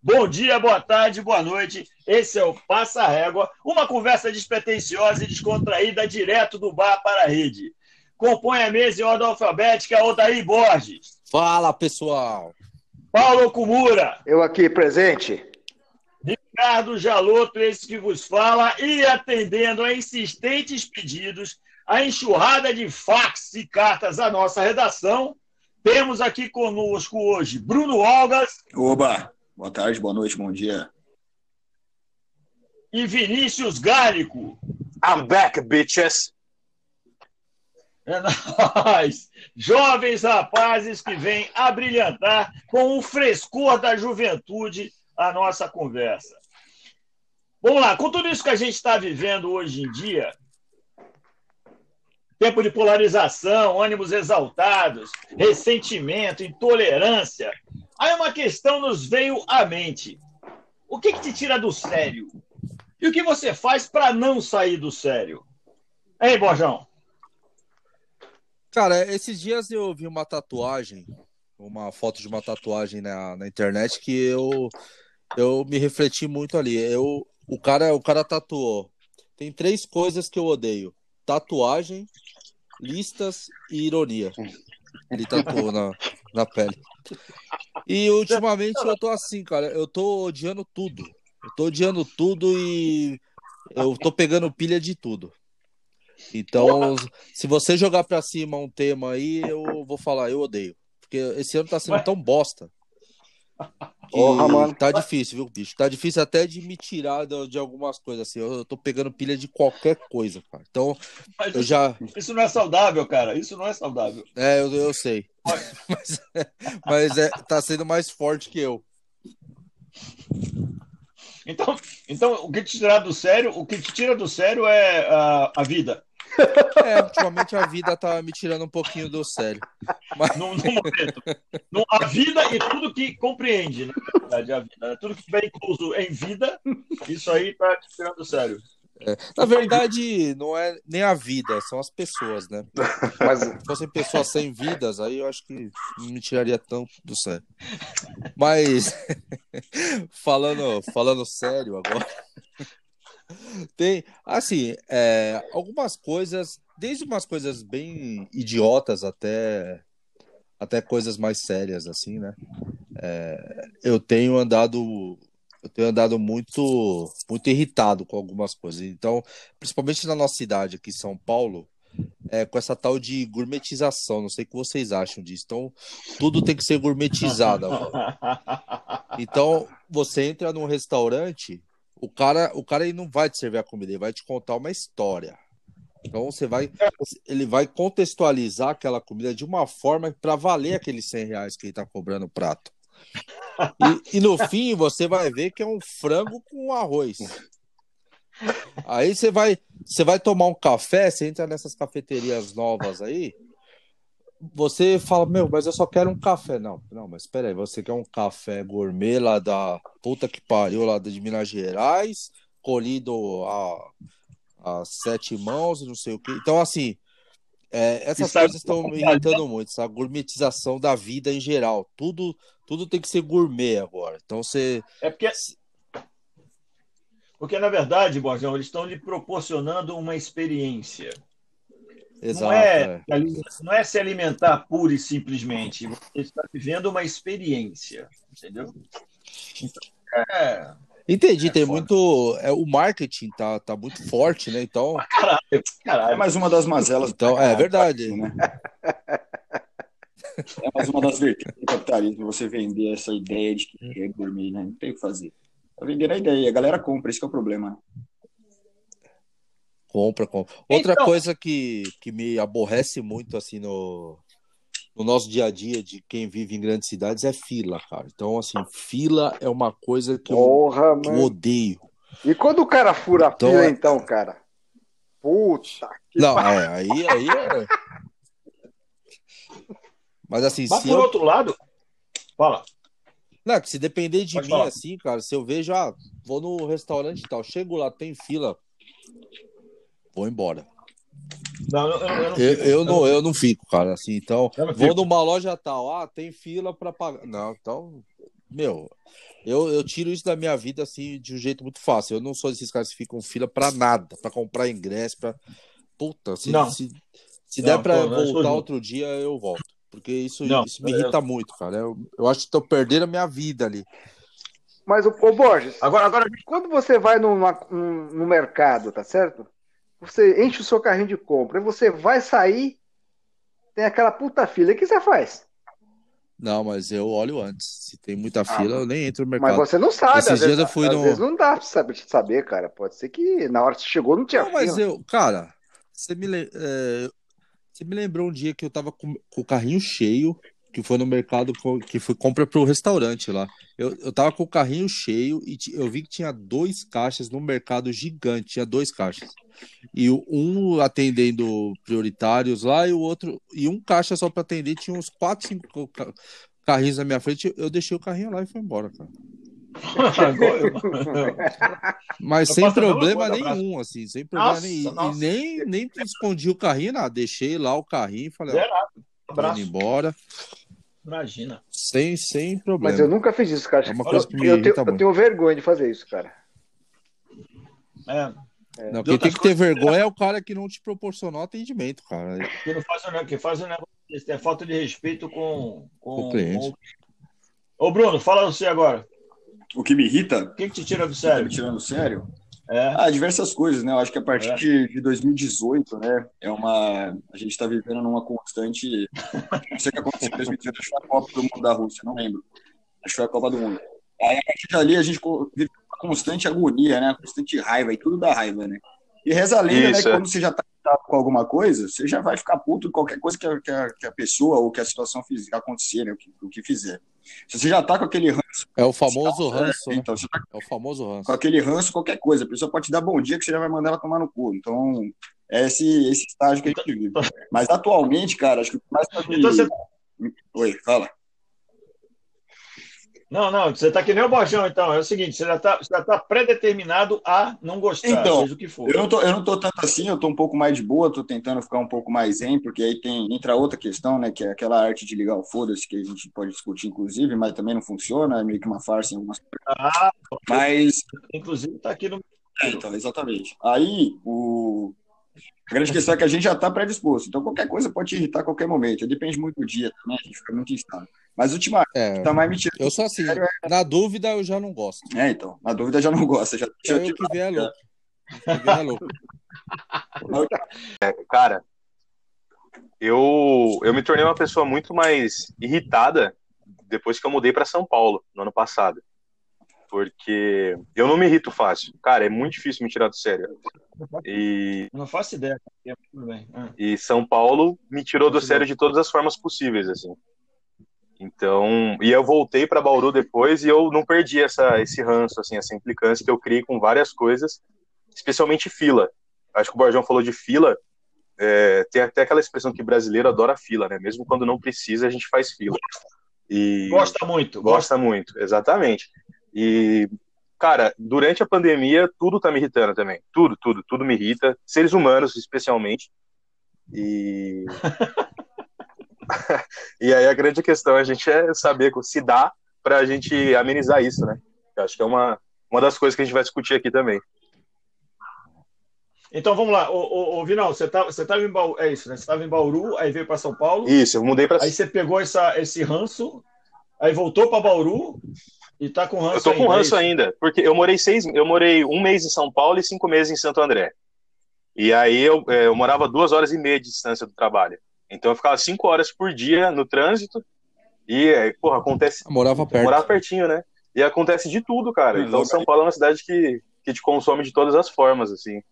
Bom dia, boa tarde, boa noite. Esse é o Passa Régua, uma conversa despretensiosa e descontraída direto do bar para a rede. Compõe a mesa em ordem alfabética Odaí Borges. Fala, pessoal. Paulo Kumura. Eu aqui presente. Ricardo Jaloto, esse que vos fala, e atendendo a insistentes pedidos, a enxurrada de fax e cartas à nossa redação, temos aqui conosco hoje Bruno Olgas. Oba! Boa tarde, boa noite, bom dia. E Vinícius Gálico. I'm back, bitches. É nóis. Jovens rapazes que vêm abrilhantar com o frescor da juventude a nossa conversa. Vamos lá, com tudo isso que a gente está vivendo hoje em dia, tempo de polarização, ânimos exaltados, ressentimento, intolerância, Aí uma questão nos veio à mente. O que, que te tira do sério? E o que você faz para não sair do sério? Hein, Borjão? Cara, esses dias eu vi uma tatuagem, uma foto de uma tatuagem na, na internet que eu, eu me refleti muito ali. Eu, o, cara, o cara tatuou. Tem três coisas que eu odeio: tatuagem, listas e ironia. Ele tatuou na, na pele. E ultimamente eu tô assim, cara. Eu tô odiando tudo. Eu tô odiando tudo e eu tô pegando pilha de tudo. Então, se você jogar pra cima um tema aí, eu vou falar, eu odeio. Porque esse ano tá sendo tão bosta. Porra, mano. Tá difícil, viu, bicho? Tá difícil até de me tirar de, de algumas coisas, assim. Eu, eu tô pegando pilha de qualquer coisa, cara. Então, Mas eu isso, já. Isso não é saudável, cara. Isso não é saudável. É, eu, eu sei. mas mas é, tá sendo mais forte que eu. Então, então, o que te tira do sério, o que te tira do sério é a, a vida. É, ultimamente a vida tá me tirando um pouquinho do sério. Mas... No, no momento. No, a vida e tudo que compreende, na verdade, a vida. Né? Tudo que tiver incluso em vida, isso aí tá te tirando do sério. É. Na verdade, não é nem a vida, são as pessoas, né? Mas... Se fossem pessoas sem vidas, aí eu acho que não me tiraria tanto do sério. Mas, falando, falando sério agora, tem, assim, é, algumas coisas, desde umas coisas bem idiotas até, até coisas mais sérias, assim, né? É, eu tenho andado eu tenho andado muito muito irritado com algumas coisas. Então, principalmente na nossa cidade aqui em São Paulo, é, com essa tal de gourmetização. Não sei o que vocês acham disso. Então, tudo tem que ser gourmetizado. Então, você entra num restaurante, o cara, o cara ele não vai te servir a comida, ele vai te contar uma história. Então você vai, ele vai contextualizar aquela comida de uma forma para valer aqueles 100 reais que ele está cobrando o prato. E, e, no fim você vai ver que é um frango com arroz. Aí você vai, você vai tomar um café, você entra nessas cafeterias novas aí, você fala, meu, mas eu só quero um café. Não, não, mas espera aí, você quer um café gourmet lá da puta que pariu, lá de Minas Gerais, colhido a, a sete mãos, não sei o que. Então, assim, é, essas coisas estão me irritando muito, essa gourmetização da vida em geral. Tudo, tudo tem que ser gourmet agora. Então você. É porque. Porque, na verdade, Borjão, eles estão lhe proporcionando uma experiência. Exato, não, é, é, não é se alimentar pura e simplesmente. Você está vivendo uma experiência. Entendeu? Então, é, Entendi, é tem foda. muito. É, o marketing tá, tá muito forte, né? Então. Caralho, caralho. É mais uma das mazelas. Então, é verdade. Né? É mais uma das vertentes do capitalismo, você vender essa ideia de que é gourmet, né? Não tem o que fazer. Tá vendendo a ideia, a galera compra, esse é o problema. Compra, compra. Outra então... coisa que, que me aborrece muito, assim, no, no nosso dia a dia de quem vive em grandes cidades é fila, cara. Então, assim, fila é uma coisa que Porra, eu, odeio. E quando o cara fura então, a fila, é... então, cara? Puta que Não, é, aí, aí é... Mas assim, Mas se por eu... outro lado, fala. Não, que se depender de Pode mim, falar. assim, cara, se eu vejo, ah, vou no restaurante e tal, chego lá, tem fila, vou embora. Não, eu, eu, não fico, eu, eu, não, eu não fico, cara. Assim, então, vou numa loja tal, ah, tem fila para pagar. Não, então, meu, eu, eu tiro isso da minha vida assim de um jeito muito fácil. Eu não sou desses caras que ficam fila para nada, para comprar ingresso, para puta, se, não. se, se não, der para voltar outro dia, eu volto. Porque isso, não, isso me irrita muito, cara. Eu, eu acho que tô perdendo a minha vida ali. Mas, o, Borges, agora, agora, quando você vai numa, no mercado, tá certo? Você enche o seu carrinho de compra e você vai sair, tem aquela puta fila. O que você faz? Não, mas eu olho antes. Se tem muita ah, fila, eu nem entro no mercado. Mas você não sabe. Esses às dias vezes, eu fui às no... vezes não dá pra saber, saber, cara. Pode ser que na hora que você chegou não tinha não, fila. Mas eu, cara, você me, é, você me lembrou um dia que eu tava com, com o carrinho cheio, que foi no mercado, que foi compra pro restaurante lá. Eu, eu tava com o carrinho cheio e eu vi que tinha dois caixas no mercado gigante, tinha dois caixas. E um atendendo prioritários lá e o outro, e um caixa só para atender, tinha uns quatro, cinco carrinhos na minha frente. Eu deixei o carrinho lá e fui embora, cara. Mas sem problema nenhum, assim, sem problema nossa, nenhum. Nossa. E nem, nem escondi o carrinho, nada. Deixei lá o carrinho e falei, ó, indo embora. Imagina. Sem, sem problema. Mas eu nunca fiz isso, cara. É uma coisa que me eu, tenho, eu tenho vergonha de fazer isso, cara. É. É. Não, quem tem que ter vergonha é o cara que não te proporcionou atendimento, cara. Que não faz, que faz um negócio desse, é falta de respeito com, com o cliente. Com... Ô, Bruno, fala você agora. O que me irrita? O que, que te tira do sério? me tirando do sério? É. Ah, diversas coisas, né? Eu acho que a partir é. de, de 2018, né? É uma. A gente está vivendo numa constante. Não sei o que aconteceu em 2018, acho que foi a Copa do Mundo da Rússia, não lembro. Acho que foi a Copa do Mundo. Aí a partir dali a gente vive uma constante agonia, né? Uma constante raiva, e tudo dá raiva, né? E reza a lenda, né? Que quando você já tá com alguma coisa, você já vai ficar puto com qualquer coisa que a, que a, que a pessoa ou que a situação fiz, acontecer, né? O que, o que fizer. Se você já tá com aquele ranço. É o famoso tá, ranço. É, então, você tá é o famoso ranço. Com aquele ranço, qualquer coisa. A pessoa pode te dar bom dia que você já vai mandar ela tomar no cu. Então, é esse, esse estágio que a gente vive. Mas atualmente, cara, acho que o mais. Então, você... Oi, fala. Não, não, você está que nem o Bojão, então. É o seguinte, você já está tá pré-determinado a não gostar, então, seja o que for. Eu não, tô, eu não tô tanto assim, eu tô um pouco mais de boa, tô tentando ficar um pouco mais zen, porque aí tem, entra outra questão, né, que é aquela arte de ligar o foda-se, que a gente pode discutir, inclusive, mas também não funciona, é meio que uma farsa em algumas Ah, mas... Inclusive está aqui no... É, então, exatamente. Aí, o... A grande questão é que a gente já está predisposto, então qualquer coisa pode te irritar a qualquer momento, depende muito do dia também, a gente fica muito instável. Mas ultimamente, é, tá mais mentindo. Eu sou assim, é... na dúvida eu já não gosto. É, então, na dúvida já não gosta. Já, já eu que vier é louco. é louco. É, cara, eu, eu me tornei uma pessoa muito mais irritada depois que eu mudei para São Paulo, no ano passado. Porque eu não me irrito fácil. Cara, é muito difícil me tirar do sério. E... Não faço ideia. Ah. E São Paulo me tirou do sério de todas as formas possíveis, assim. Então, e eu voltei para Bauru depois e eu não perdi essa, esse ranço, assim, essa implicância que eu criei com várias coisas, especialmente fila. Acho que o Borjão falou de fila, é, tem até aquela expressão que brasileiro adora fila, né? Mesmo quando não precisa, a gente faz fila. E gosta muito. Gosta, gosta muito, exatamente. E, cara, durante a pandemia, tudo tá me irritando também. Tudo, tudo, tudo me irrita. Seres humanos, especialmente. E e aí a grande questão a gente é saber se dá para a gente amenizar isso, né? Eu acho que é uma, uma das coisas que a gente vai discutir aqui também. Então vamos lá, ô, ô, ô Vinal, você tá, você tava em Bauru, é isso, né? Você estava em Bauru, aí veio para São Paulo. Isso, eu mudei para. Aí você pegou essa, esse ranço, aí voltou para Bauru e tá com ranço. Eu tô ainda, com é ranço é ainda, porque eu morei seis, eu morei um mês em São Paulo e cinco meses em Santo André. E aí eu, é, eu morava duas horas e meia de distância do trabalho. Então eu ficava cinco horas por dia no trânsito e, porra, acontece. Eu morava perto. Morava pertinho, né? E acontece de tudo, cara. Então São Paulo é uma cidade que, que te consome de todas as formas, assim.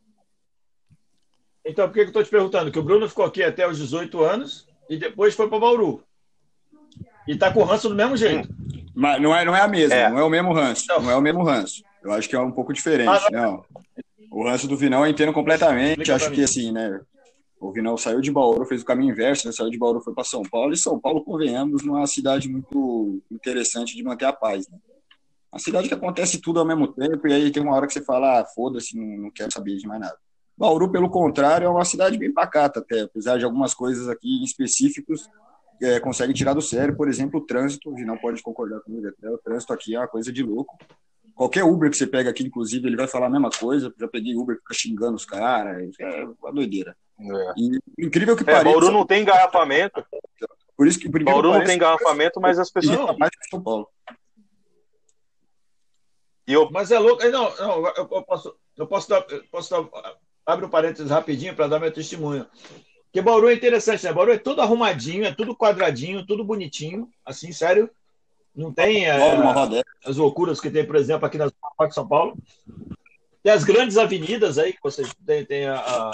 Então, por que, que eu tô te perguntando? Que o Bruno ficou aqui até os 18 anos e depois foi para Bauru. E tá com ranço do mesmo jeito. Mas não é, não é a mesma, é. não é o mesmo ranço. Não. não é o mesmo ranço. Eu acho que é um pouco diferente. Não. O ranço do Vinão eu entendo completamente. Acho que assim, né? O Vinal saiu de Bauru, fez o caminho inverso, né? saiu de Bauru, foi para São Paulo, e São Paulo, convenhamos, não é uma cidade muito interessante de manter a paz. Né? Uma cidade que acontece tudo ao mesmo tempo, e aí tem uma hora que você fala, ah, foda-se, não, não quero saber de mais nada. Bauru, pelo contrário, é uma cidade bem pacata até, apesar de algumas coisas aqui específicos é, conseguem tirar do sério, por exemplo, o trânsito, o não pode concordar comigo, até, o trânsito aqui é uma coisa de louco. Qualquer Uber que você pega aqui, inclusive, ele vai falar a mesma coisa. Já peguei Uber que fica xingando os caras. É uma doideira. É. E, incrível que é, pareça. Bauru não tem engarrafamento. Por isso que por Bauru não tem engarrafamento, mas as pessoas. Não, mais que São Paulo. E eu... Mas é louco. Não, não eu posso, eu posso dar. Eu posso dar abre um parênteses rapidinho para dar meu testemunho. Porque Bauru é interessante, né? Bauru é tudo arrumadinho, é tudo quadradinho, tudo bonitinho, assim, sério. Não tem é, as loucuras que tem, por exemplo, aqui na Zona de São Paulo. Tem as grandes avenidas aí, que vocês têm, tem a, a,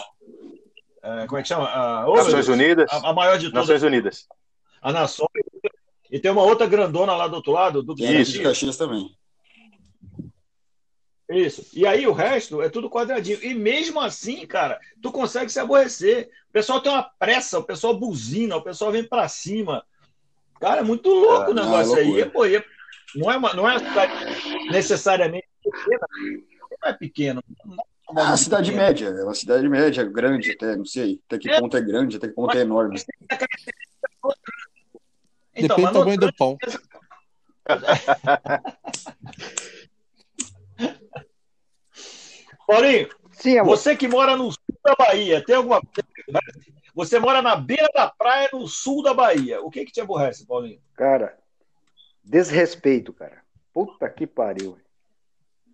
a, Como é que chama? A, Nações Unidas. A, a, maior de todas. Nações Unidas. A Nações. E tem uma outra grandona lá do outro lado. Do Isso, de Caxias também. Isso. E aí o resto é tudo quadradinho. E mesmo assim, cara, tu consegue se aborrecer. O pessoal tem uma pressa, o pessoal buzina, o pessoal vem para cima. Cara, é muito louco é, o negócio é aí. Pô, não é, uma, não é necessariamente pequena. Não é pequeno. é uma cidade pequena. média, é uma cidade média, grande até, não sei. Até que é. ponto é grande, até que ponto é enorme. Então, Depende do tamanho do pão. Paulinho, Sim, você que mora no sul da Bahia, tem alguma você mora na beira da praia no sul da Bahia. O que que te aborrece, Paulinho? Cara, desrespeito, cara. Puta que pariu.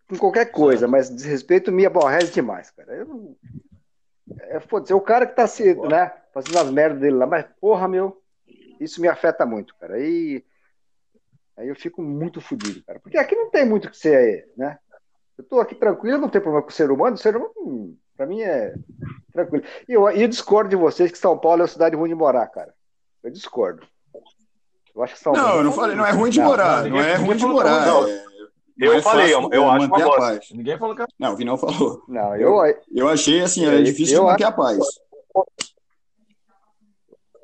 Com qualquer coisa, mas desrespeito me aborrece demais, cara. Eu, é, foda-se, é o cara que tá se, né, fazendo as merdas dele lá, mas porra, meu, isso me afeta muito, cara. Aí, aí eu fico muito fodido, cara. Porque aqui não tem muito o que ser, né? Eu tô aqui tranquilo, não tem problema com o ser humano. O ser humano, hum, pra mim, é tranquilo. E eu, eu discordo de vocês que São Paulo é uma cidade ruim de morar, cara. Eu discordo. Eu acho que São Não, Paulo... eu não falei, não é ruim de morar. Não, não é ruim de morar. Não. É... Eu é falei, eu, eu acho uma bosta. Ninguém falou que Não, o Vinão falou. Não, eu, eu achei assim, é difícil eu de manter acho... a paz.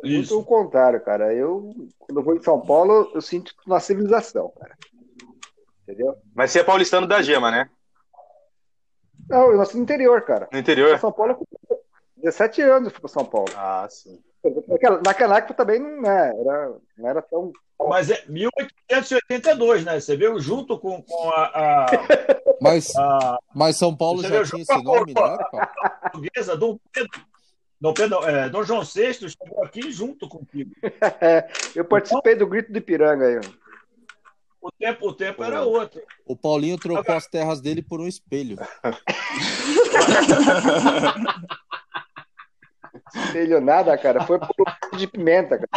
Muito o contrário, cara. Eu, quando eu vou em São Paulo, eu sinto uma civilização, cara. Entendeu? Mas você é paulistano da Gema, né? Não, eu nasci no interior, cara. No interior? São Paulo, 17 anos eu fui para São Paulo. Ah, sim. Naquela, naquela época também não, né, era, não era tão. Mas é 1882, né? Você veio junto com, com a, a. Mas, a, mas São Paulo já tinha esse nome, né? Portuguesa, Dom Pedro. Dom, Pedro, é, Dom João VI chegou aqui junto contigo. É, eu participei do Grito de Piranga aí. O tempo, o tempo era outro. O Paulinho trocou Agora... as terras dele por um espelho. espelho nada, cara. Foi por de pimenta, cara.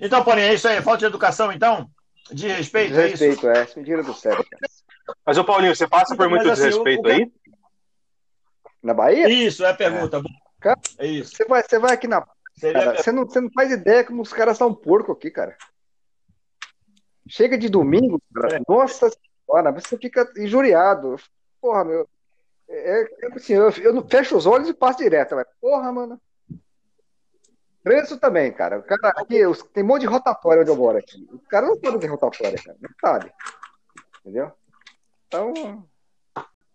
Então, Paulinho, é isso aí. Falta de educação, então? De respeito, de respeito, é. Isso? é. Mentira do céu, cara. Mas, ô Paulinho, você passa por muito assim, desrespeito o... aí? Na Bahia? Isso, é a pergunta. É, é isso. Você vai, você vai aqui na Cara, você, não, você não faz ideia como os caras são porco aqui, cara. Chega de domingo, cara, é. nossa senhora, você fica injuriado. Porra, meu. É, é assim, eu, eu não fecho os olhos e passo direto. Mas, porra, mano. Preço também, cara. O cara aqui, tem um monte de rotatória onde eu moro aqui. O cara não o que é rotatória, cara. Não sabe. Entendeu? Então.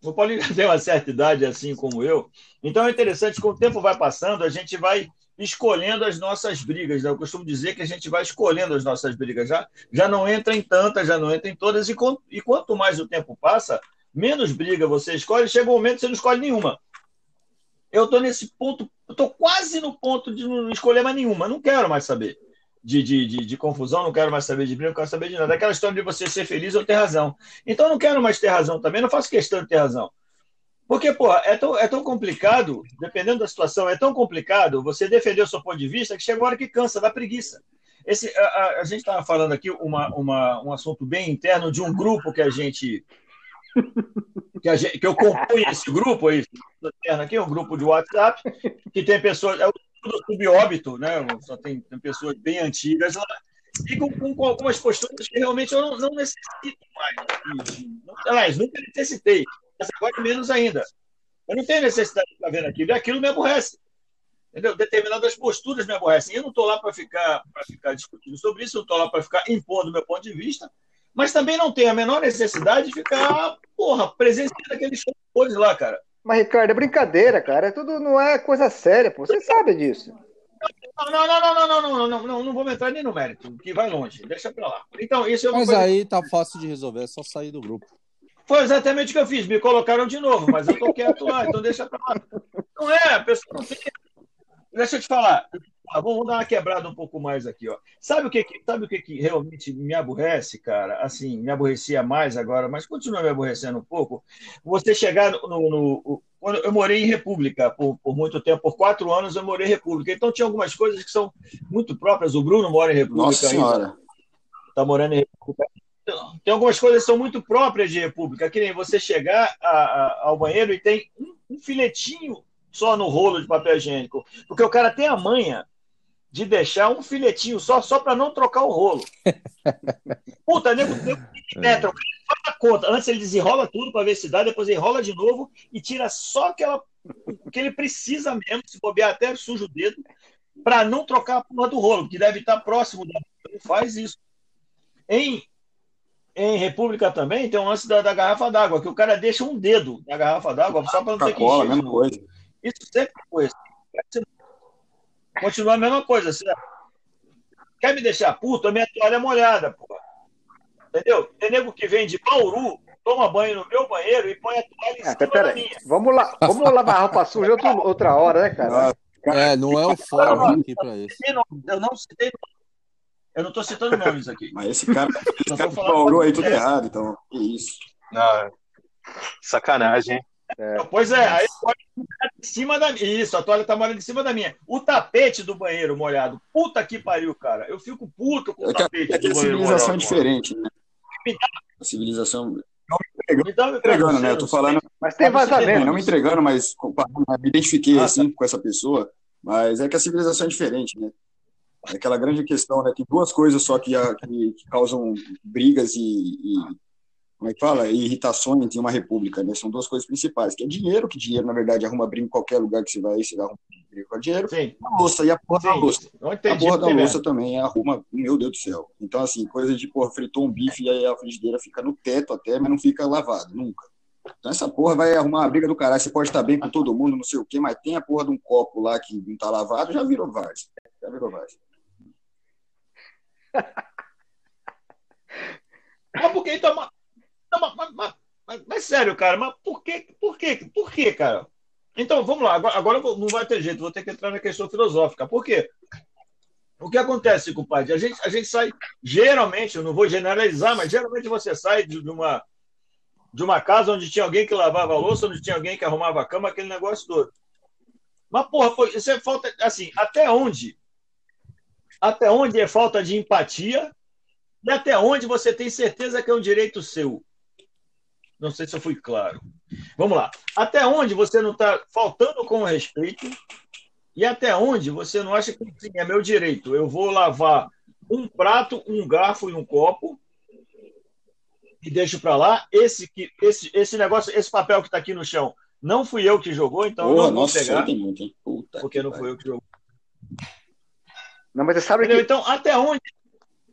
O Paulinho tem uma certa idade, assim como eu. Então é interessante com o tempo vai passando, a gente vai escolhendo as nossas brigas. Né? Eu costumo dizer que a gente vai escolhendo as nossas brigas. Já, já não entra em tantas, já não entra em todas. E, com, e quanto mais o tempo passa, menos briga você escolhe. Chega um momento que você não escolhe nenhuma. Eu estou nesse ponto, estou quase no ponto de não escolher mais nenhuma. Não quero mais saber de, de, de, de, confusão, não quero mais saber de briga, não quero saber de nada. Aquela história de você ser feliz ou ter razão. Então, não quero mais ter razão também, não faço questão de ter razão. Porque, pô, é tão, é tão complicado, dependendo da situação, é tão complicado você defender o seu ponto de vista que chega uma hora que cansa, dá preguiça. Esse, a, a, gente estava falando aqui uma, uma, um assunto bem interno de um grupo que a gente. Que, a gente, que eu compunha esse grupo aí, aqui, um grupo de WhatsApp, que tem pessoas. É o subóbito, né? Só tem, tem pessoas bem antigas lá, e com, com, com, algumas posturas que realmente eu não, não necessito mais. Aliás, nunca necessitei mas agora menos ainda. Eu não tenho necessidade de estar vendo aquilo, e aquilo me aborrece. Entendeu? Determinadas posturas me aborrecem. Eu não estou lá para ficar, ficar discutindo sobre isso, eu estou lá para ficar impondo meu ponto de vista, mas também não tem a menor necessidade de ficar, porra, presenciando aqueles shows lá, cara. Mas, Ricardo, é brincadeira, cara. É tudo não é coisa séria, pô. Você sabe disso. Não, não, não, não, não, não, não, não, não, não vou entrar nem no mérito, que vai longe. Deixa pra lá. Então, isso é Mas aí tá fácil de resolver, é só sair do grupo. Foi exatamente o que eu fiz. Me colocaram de novo, mas eu tô quieto lá, então deixa pra lá. Não é, a pessoa não tem. Deixa eu te falar. Ah, vamos dar uma quebrada um pouco mais aqui, ó. Sabe o que, sabe o que, que realmente me aborrece, cara? Assim, me aborrecia mais agora, mas continua me aborrecendo um pouco. Você chegar no, no, no quando eu morei em República por, por, muito tempo, por quatro anos eu morei em República. Então tinha algumas coisas que são muito próprias. O Bruno mora em República. Nossa Senhora. Está morando em República. Tem algumas coisas que são muito próprias de República, que nem você chegar a, a, ao banheiro e tem um, um filetinho só no rolo de papel higiênico. Porque o cara tem a manha de deixar um filetinho só, só para não trocar o rolo. Puta, nego, nego metro, faz a conta. Antes ele desenrola tudo para ver se dá, depois enrola de novo e tira só aquela o que ele precisa mesmo, se bobear até suja o dedo, para não trocar a porra do rolo, que deve estar próximo da. Ele faz isso. Em, em República também tem um lance da, da garrafa d'água, que o cara deixa um dedo na garrafa d'água só para não ter que encher. mesma coisa. Isso sempre foi assim. Continua a mesma coisa. Você quer me deixar puto? A minha toalha é molhada, porra. Entendeu? Tem nego que vem de Bauru, toma banho no meu banheiro e põe a toalha em é, cima da minha. Vamos lá, vamos lavar roupa suja outra, outra hora, né, cara? É, não é o fórum aqui pra isso. Eu não citei eu não estou citando nomes aqui. Mas esse cara, esse cara Bauru aí tudo errado, então. Que isso. Não, sacanagem, hein? É. Pois é, aí a toalha tá em cima da minha. Isso, a toalha tá molhada em cima da minha. O tapete do banheiro molhado. Puta que pariu, cara. Eu fico puto com o é tapete. É que, é que a civilização molhado, é diferente, né? A civilização. Não me entregando, me entregando né? Eu tô falando. Mas tem vazamento. Não me entregando, mas me identifiquei ah, tá. assim com essa pessoa. Mas é que a civilização é diferente, né? Aquela grande questão, né? Tem duas coisas só que, que, que causam brigas e, e como é que fala? E irritações entre uma república, né? São duas coisas principais, que é dinheiro, que dinheiro, na verdade, arruma briga em qualquer lugar que você vai, você arruma briga com dinheiro. Sim. A louça, e a porra Sim. da louça. A porra da louça também arruma, meu Deus do céu. Então, assim, coisa de, porra, fritou um bife e aí a frigideira fica no teto até, mas não fica lavada, nunca. Então essa porra vai arrumar uma briga do caralho. Você pode estar bem com todo mundo, não sei o quê, mas tem a porra de um copo lá que não tá lavado, já virou várzea. Já virou várzea. Mas por que então não, mas, mas, mas, mas, sério, cara, mas por que, por que, por que, cara? Então, vamos lá, agora, agora não vai ter jeito, vou ter que entrar na questão filosófica. Por quê? O que acontece, compadre? A gente, a gente sai, geralmente, eu não vou generalizar, mas geralmente você sai de uma, de uma casa onde tinha alguém que lavava a louça, onde tinha alguém que arrumava a cama, aquele negócio todo. Mas, porra, foi, isso é falta, assim, até onde? Até onde é falta de empatia e até onde você tem certeza que é um direito seu? Não sei se eu fui claro. Vamos lá. Até onde você não está faltando com respeito e até onde você não acha que sim, é meu direito? Eu vou lavar um prato, um garfo e um copo e deixo para lá. Esse, esse, esse negócio, esse papel que está aqui no chão, não fui eu que jogou, então eu não vou pegar. Muito, porque não fui eu que jogou. Não, mas você sabe que... Então, até onde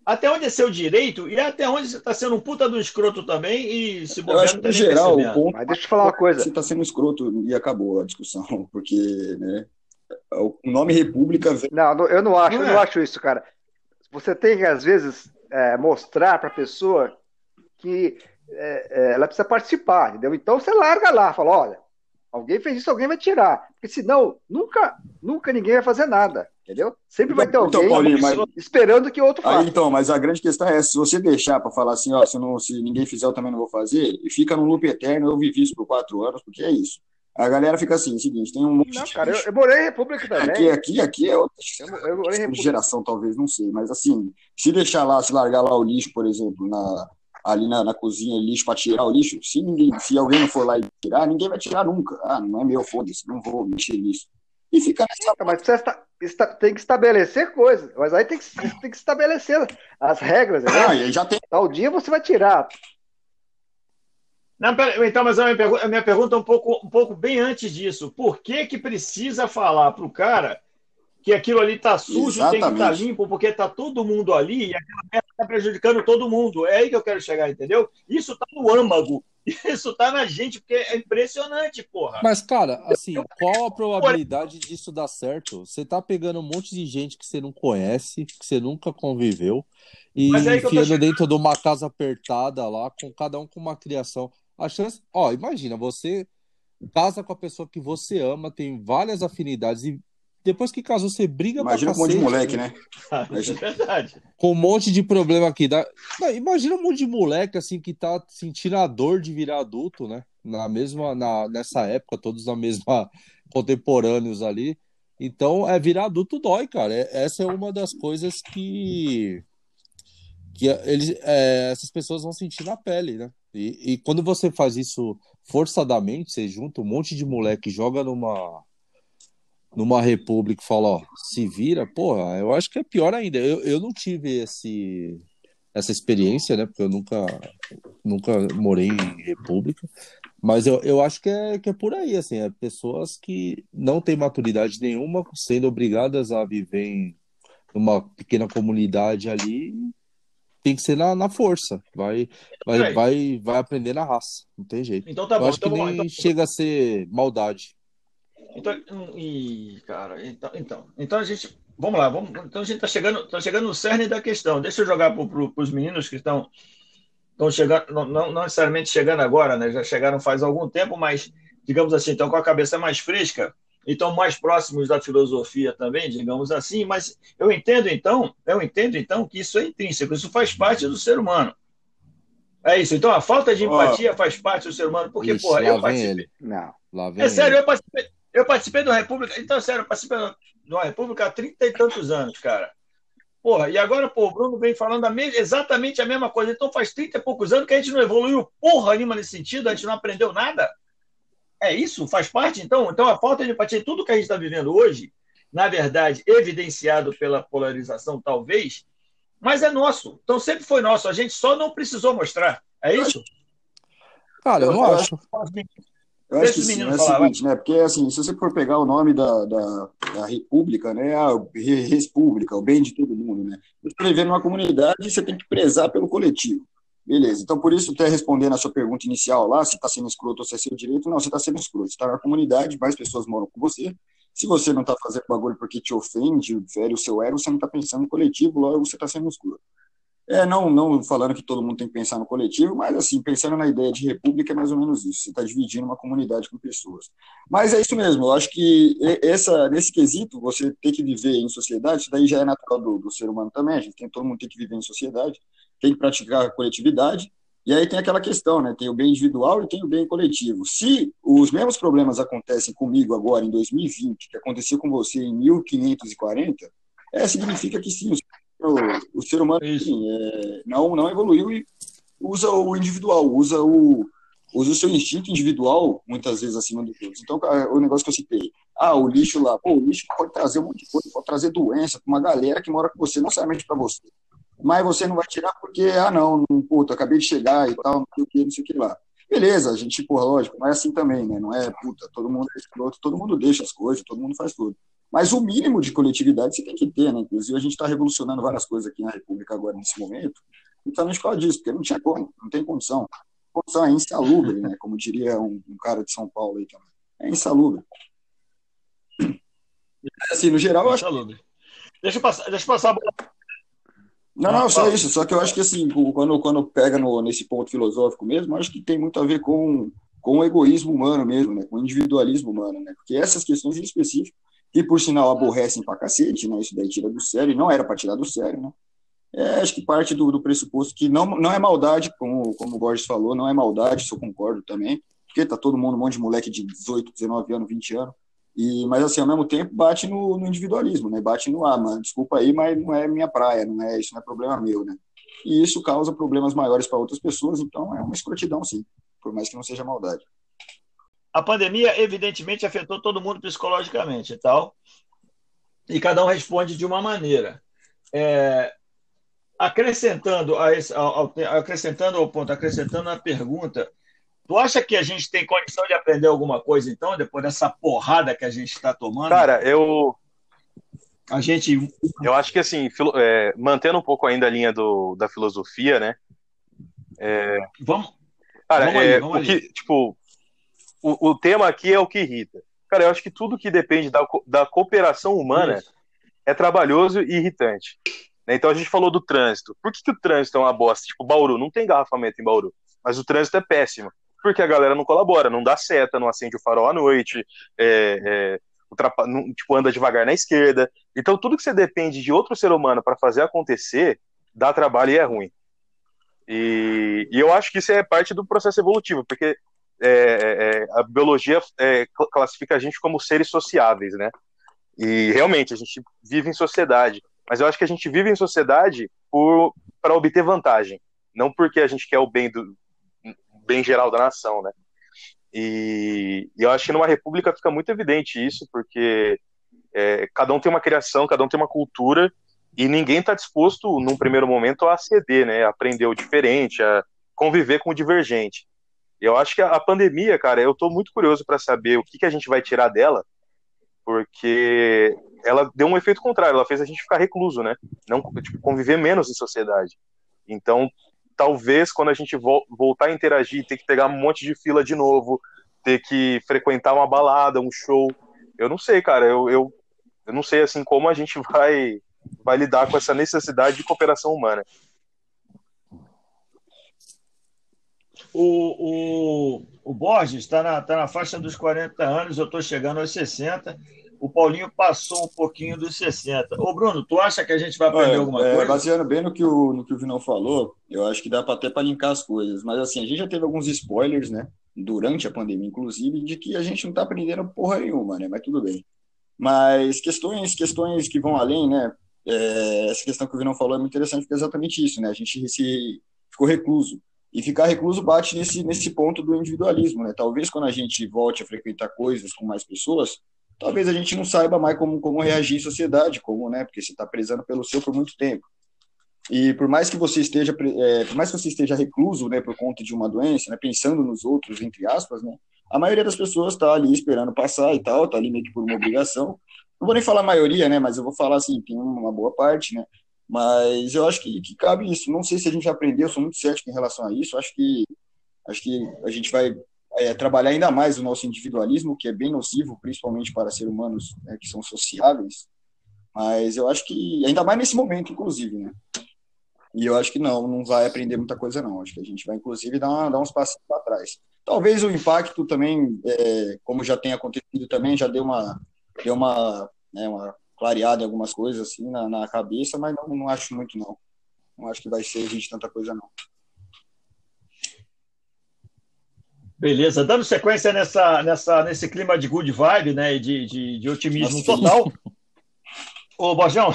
até onde é seu direito e até onde você está sendo um puta do escroto também e se bobear, Eu acho que, em geral, o ponto... Mas deixa eu te falar uma coisa. Você está sendo escroto e acabou a discussão, porque, né, o nome República... Não, eu não acho, não eu é. não acho isso, cara. Você tem que, às vezes, é, mostrar para a pessoa que é, é, ela precisa participar, entendeu? Então você larga lá, fala, olha, alguém fez isso, alguém vai tirar. Porque senão, nunca, nunca ninguém vai fazer nada. Entendeu? Sempre vai ter então, alguém Paulinho, mas... esperando que outro faça. Aí, então, mas a grande questão é se você deixar para falar assim, ó, se, não, se ninguém fizer, eu também não vou fazer, e fica num loop eterno, eu vivi isso por quatro anos, porque é isso. A galera fica assim, é o seguinte, tem um monte não, de... cara, eu, eu, morei em República também. Aqui, aqui, aqui é outra eu, eu geração, talvez, não sei, mas assim, se deixar lá, se largar lá o lixo, por exemplo, na, ali na, na cozinha, lixo para tirar o lixo, se, ninguém, se alguém não for lá e tirar, ninguém vai tirar nunca. Ah, não é meu, foda-se, não vou mexer nisso. E fica nessa... Mas precisa está, tem que estabelecer coisas, mas aí tem que, tem que estabelecer as regras. Né? Ah, já tem. Tal dia você vai tirar. Não, pera, então, mas a minha, pergunta, a minha pergunta é um pouco, um pouco bem antes disso. Por que, que precisa falar para o cara que aquilo ali está sujo, Exatamente. tem que estar tá limpo, porque está todo mundo ali e aquela merda está prejudicando todo mundo. É aí que eu quero chegar, entendeu? Isso está no âmago. Isso tá na gente, porque é impressionante, porra. Mas, cara, assim, qual a probabilidade disso dar certo? Você tá pegando um monte de gente que você não conhece, que você nunca conviveu, e enfiando dentro de uma casa apertada lá, com cada um com uma criação. A chance. Ó, imagina, você casa com a pessoa que você ama, tem várias afinidades, e depois que casou, você briga Imagina pra. Imagina um monte de moleque, né? né? é verdade. Com um monte de problema aqui. Dá... Não, imagina um monte de moleque, assim, que tá sentindo a dor de virar adulto, né? Na mesma, na, nessa época, todos na mesma, contemporâneos ali. Então, é virar adulto dói, cara. É, essa é uma das coisas que que eles, é, essas pessoas vão sentir na pele, né? E, e quando você faz isso forçadamente, você junta um monte de moleque joga numa numa república e fala, ó, se vira, porra, eu acho que é pior ainda. Eu, eu não tive esse, essa experiência, né? Porque eu nunca, nunca morei em república. Mas eu, eu acho que é, que é por aí, assim, é pessoas que não têm maturidade nenhuma, sendo obrigadas a viver em uma pequena comunidade ali, tem que ser na, na força. Vai, vai, vai, vai aprender na raça, não tem jeito. Então tá eu bom. acho então, que nem então... chega a ser maldade. Então, e, cara, então, então, então a gente. Vamos lá, vamos, então a gente está chegando, tá chegando no cerne da questão. Deixa eu jogar para pro, os meninos que estão, estão chegando, não, não, necessariamente chegando agora, né? Já chegaram faz algum tempo, mas, digamos assim, estão com a cabeça mais fresca e estão mais próximos da filosofia também, digamos assim. Mas eu entendo então, eu entendo então que isso é intrínseco, isso faz parte do ser humano. É isso. Então a falta de empatia oh. faz parte do ser humano, porque, Ixi, porra, eu participei. Ele. Não. Lá vem é sério, ele. eu participei. Eu participei da República. Então, sério, eu participei da República há 30 e tantos anos, cara. Porra, e agora, pô, o Bruno vem falando a me... exatamente a mesma coisa. Então faz 30 e poucos anos que a gente não evoluiu porra nenhuma nesse sentido, a gente não aprendeu nada. É isso? Faz parte, então? Então a falta de empatia, tudo que a gente está vivendo hoje, na verdade, evidenciado pela polarização, talvez, mas é nosso. Então sempre foi nosso. A gente só não precisou mostrar. É isso? Cara, eu não acho. Eu acho que sim, é o seguinte, né? Porque, assim, se você for pegar o nome da, da, da República, né? A República, o bem de todo mundo, né? Você viver numa comunidade, você tem que prezar pelo coletivo. Beleza. Então, por isso, até respondendo a sua pergunta inicial lá, se está sendo escroto ou se é seu direito, não, você está sendo escroto. Você está na comunidade, mais pessoas moram com você. Se você não está fazendo bagulho porque te ofende, fere o seu ego, você não está pensando no coletivo, logo você está sendo escroto. É, não, não falando que todo mundo tem que pensar no coletivo, mas assim, pensando na ideia de república é mais ou menos isso. Você está dividindo uma comunidade com pessoas. Mas é isso mesmo, eu acho que essa, nesse quesito, você ter que viver em sociedade, isso daí já é natural do, do ser humano também, a gente tem, todo mundo tem que viver em sociedade, tem que praticar a coletividade, e aí tem aquela questão, né? Tem o bem individual e tem o bem coletivo. Se os mesmos problemas acontecem comigo agora em 2020, que aconteceu com você em 1540, é, significa que sim, o, o ser humano assim, é, não, não evoluiu e usa o individual, usa o, usa o seu instinto individual, muitas vezes, acima do outros. Então, o negócio que eu citei, ah, o lixo lá, pô, o lixo pode trazer um monte de coisa, pode trazer doença para uma galera que mora com você, não somente para você. Mas você não vai tirar porque, ah, não, não puta, acabei de chegar e tal, não sei o que, não sei o que lá. Beleza, a gente, porra, lógico, não é assim também, né? Não é, puta, todo mundo é escroto, todo mundo deixa as coisas, todo mundo faz tudo. Mas o mínimo de coletividade você tem que ter, né? Inclusive, a gente está revolucionando várias coisas aqui na República agora, nesse momento, justamente por causa disso, porque não tinha como, não tem condição. A condição é insalubre, né? Como diria um, um cara de São Paulo aí também. É insalubre. Assim, no geral, eu acho. Insalubre. Deixa eu passar, deixa eu passar a bola. Não, não, só isso. Só que eu acho que, assim, quando, quando pega no, nesse ponto filosófico mesmo, acho que tem muito a ver com, com o egoísmo humano mesmo, né? Com o individualismo humano, né? Porque essas questões em específico que por sinal aborrecem pra cacete, né? Isso daí tira do sério, e não era para tirar do sério, né? É, acho que parte do, do, pressuposto que não, não é maldade, como, como o Borges falou, não é maldade, isso eu concordo também, porque tá todo mundo, um monte de moleque de 18, 19 anos, 20 anos, e, mas assim, ao mesmo tempo bate no, no individualismo, né? Bate no, ah, mano, desculpa aí, mas não é minha praia, não é, isso não é problema meu, né? E isso causa problemas maiores para outras pessoas, então é uma escrotidão, sim, por mais que não seja maldade a pandemia, evidentemente, afetou todo mundo psicologicamente e tal. E cada um responde de uma maneira. É, acrescentando, a esse, ao, ao, acrescentando ao ponto, acrescentando a pergunta, tu acha que a gente tem condição de aprender alguma coisa, então, depois dessa porrada que a gente está tomando? Cara, eu. a gente. Eu acho que assim, é, mantendo um pouco ainda a linha do, da filosofia, né? É... Vamos. Cara, vamos é, ali, vamos o que, tipo, o, o tema aqui é o que irrita. Cara, eu acho que tudo que depende da, da cooperação humana Isso. é trabalhoso e irritante. Né? Então a gente falou do trânsito. Por que, que o trânsito é uma bosta? Tipo, Bauru, não tem engarrafamento em Bauru, mas o trânsito é péssimo. Porque a galera não colabora, não dá seta, não acende o farol à noite, é, é, ultrapa, não, tipo, anda devagar na esquerda. Então tudo que você depende de outro ser humano para fazer acontecer, dá trabalho e é ruim. E, e, eu acho que isso é parte do processo evolutivo, porque é, é, a biologia é, classifica a gente como seres sociáveis, né? E realmente a gente vive em sociedade. Mas eu acho que a gente vive em sociedade para obter vantagem, não porque a gente quer o bem do bem geral da nação, né? E, e eu acho que numa república fica muito evidente isso, porque é, cada um tem uma criação, cada um tem uma cultura, e ninguém está disposto, num primeiro momento, a ceder, né? A aprender o diferente, a conviver com o divergente. Eu acho que a, pandemia, cara, eu estou muito curioso para saber o que, que a gente vai tirar dela, porque ela deu um efeito contrário, ela fez a gente ficar recluso, né? Não tipo, conviver menos em sociedade. Então, talvez quando a gente vo voltar a interagir, ter que pegar um monte de fila de novo, ter que frequentar uma balada, um show, eu não sei, cara, eu, eu, eu não sei assim como a gente vai vai lidar com essa necessidade de cooperação humana. O, o, o Borges está na, tá na faixa dos 40 anos, eu estou chegando aos 60 o Paulinho passou um pouquinho dos 60. Ô, Bruno, tu acha que a gente vai aprender alguma é, coisa? Baseando bem no que o, no que o Vinão falou, eu acho que dá para até para linkar as coisas. Mas assim, a gente já teve alguns spoilers, né? Durante a pandemia, inclusive, de que a gente não está aprendendo porra nenhuma, né? Mas tudo bem. Mas questões, questões que vão além, né? É, essa questão que o Vinão falou é muito interessante, porque é exatamente isso, né? A gente se, ficou recluso. E ficar recluso bate nesse, nesse ponto do individualismo, né? Talvez quando a gente volte a frequentar coisas com mais pessoas, talvez a gente não saiba mais como, como reagir em sociedade, como, né? Porque você está prezando pelo seu por muito tempo. E por mais que você esteja, é, por mais que você esteja recluso, né, por conta de uma doença, né, pensando nos outros, entre aspas, né, a maioria das pessoas está ali esperando passar e tal, está ali meio que por uma obrigação. Não vou nem falar maioria, né, mas eu vou falar assim, tem uma boa parte, né. Mas eu acho que, que cabe isso. Não sei se a gente aprendeu, sou muito cético em relação a isso. Acho que acho que a gente vai é, trabalhar ainda mais o nosso individualismo, que é bem nocivo, principalmente para seres humanos né, que são sociáveis. Mas eu acho que, ainda mais nesse momento, inclusive, né? E eu acho que não, não vai aprender muita coisa, não. Acho que a gente vai, inclusive, dar, dar uns passos para trás. Talvez o impacto também, é, como já tem acontecido também, já deu uma, deu uma, né, uma clareada em algumas coisas assim na, na cabeça, mas não, não acho muito, não. Não acho que vai ser gente tanta coisa, não. Beleza, dando sequência nessa, nessa, nesse clima de good vibe, né, de, de, de otimismo Nossa, total. Ô, Bojão.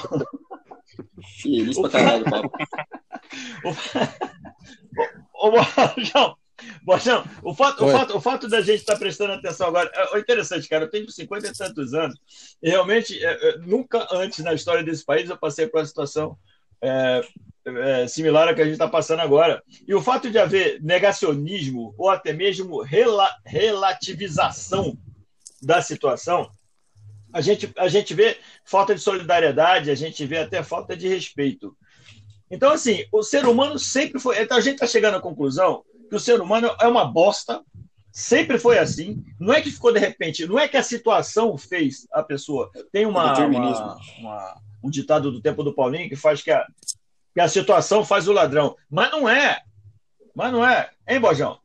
Feliz pra caralho, papo. Ô, Bojão, Bojão, o fato, o, fato, o fato da gente estar tá prestando atenção agora é interessante, cara. Eu tenho 50 e tantos anos e realmente é, é, nunca antes na história desse país eu passei por uma situação é, é, similar à que a gente está passando agora. E o fato de haver negacionismo ou até mesmo rela relativização da situação, a gente, a gente vê falta de solidariedade, a gente vê até falta de respeito. Então, assim, o ser humano sempre foi. Então, a gente está chegando à conclusão que o ser humano é uma bosta, sempre foi assim. Não é que ficou de repente, não é que a situação fez a pessoa. Tem uma, uma, uma um ditado do tempo do Paulinho que faz que a, que a situação faz o ladrão. Mas não é. Mas não é. Hein, Bojão?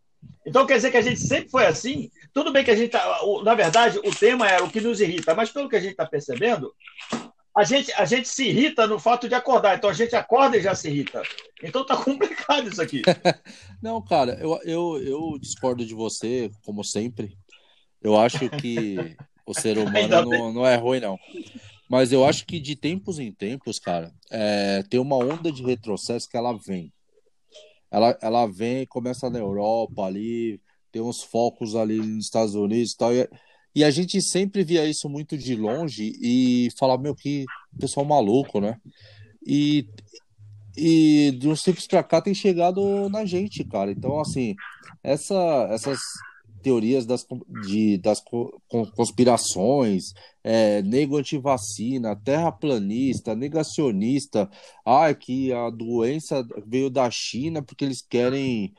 Então quer dizer que a gente sempre foi assim? Tudo bem que a gente tá, Na verdade, o tema era o que nos irrita, mas pelo que a gente está percebendo, a gente, a gente se irrita no fato de acordar. Então a gente acorda e já se irrita. Então tá complicado isso aqui. não, cara, eu, eu, eu discordo de você, como sempre. Eu acho que o ser humano não, não é ruim, não. Mas eu acho que de tempos em tempos, cara, é, tem uma onda de retrocesso que ela vem. Ela, ela vem, começa na Europa ali, tem uns focos ali nos Estados Unidos e tal. E, e a gente sempre via isso muito de longe e falava, meu, que pessoal maluco, né? E, e de uns tempos pra cá tem chegado na gente, cara. Então, assim, essa, essas teorias das, de, das conspirações, é, nego antivacina, terraplanista, negacionista, ah, que a doença veio da China porque eles querem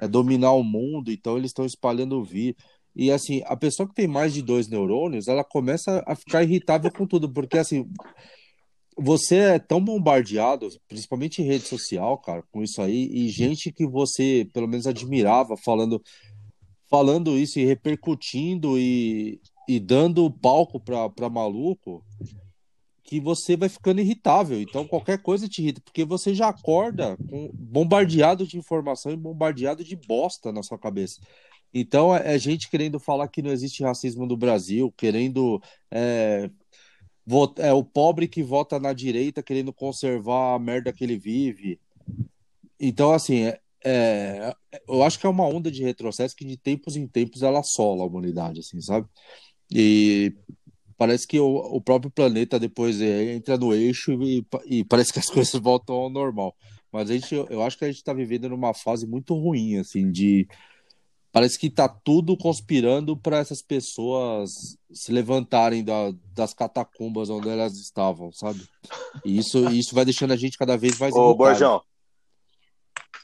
é, dominar o mundo, então eles estão espalhando o vírus. E assim, a pessoa que tem mais de dois neurônios, ela começa a ficar irritável com tudo, porque assim, você é tão bombardeado, principalmente em rede social, cara, com isso aí, e gente que você pelo menos admirava falando falando isso e repercutindo e, e dando palco para maluco, que você vai ficando irritável. Então qualquer coisa te irrita, porque você já acorda com, bombardeado de informação e bombardeado de bosta na sua cabeça. Então é, é gente querendo falar que não existe racismo no Brasil, querendo é, é o pobre que vota na direita querendo conservar a merda que ele vive. Então, assim, é, é, eu acho que é uma onda de retrocesso que de tempos em tempos ela assola a humanidade, assim, sabe? E parece que o, o próprio planeta depois é, entra no eixo e, e, parece que as coisas voltam ao normal. Mas a gente, eu acho que a gente está vivendo numa fase muito ruim, assim, de parece que tá tudo conspirando para essas pessoas se levantarem da, das catacumbas onde elas estavam, sabe? E isso, isso vai deixando a gente cada vez mais Ô, Borjão.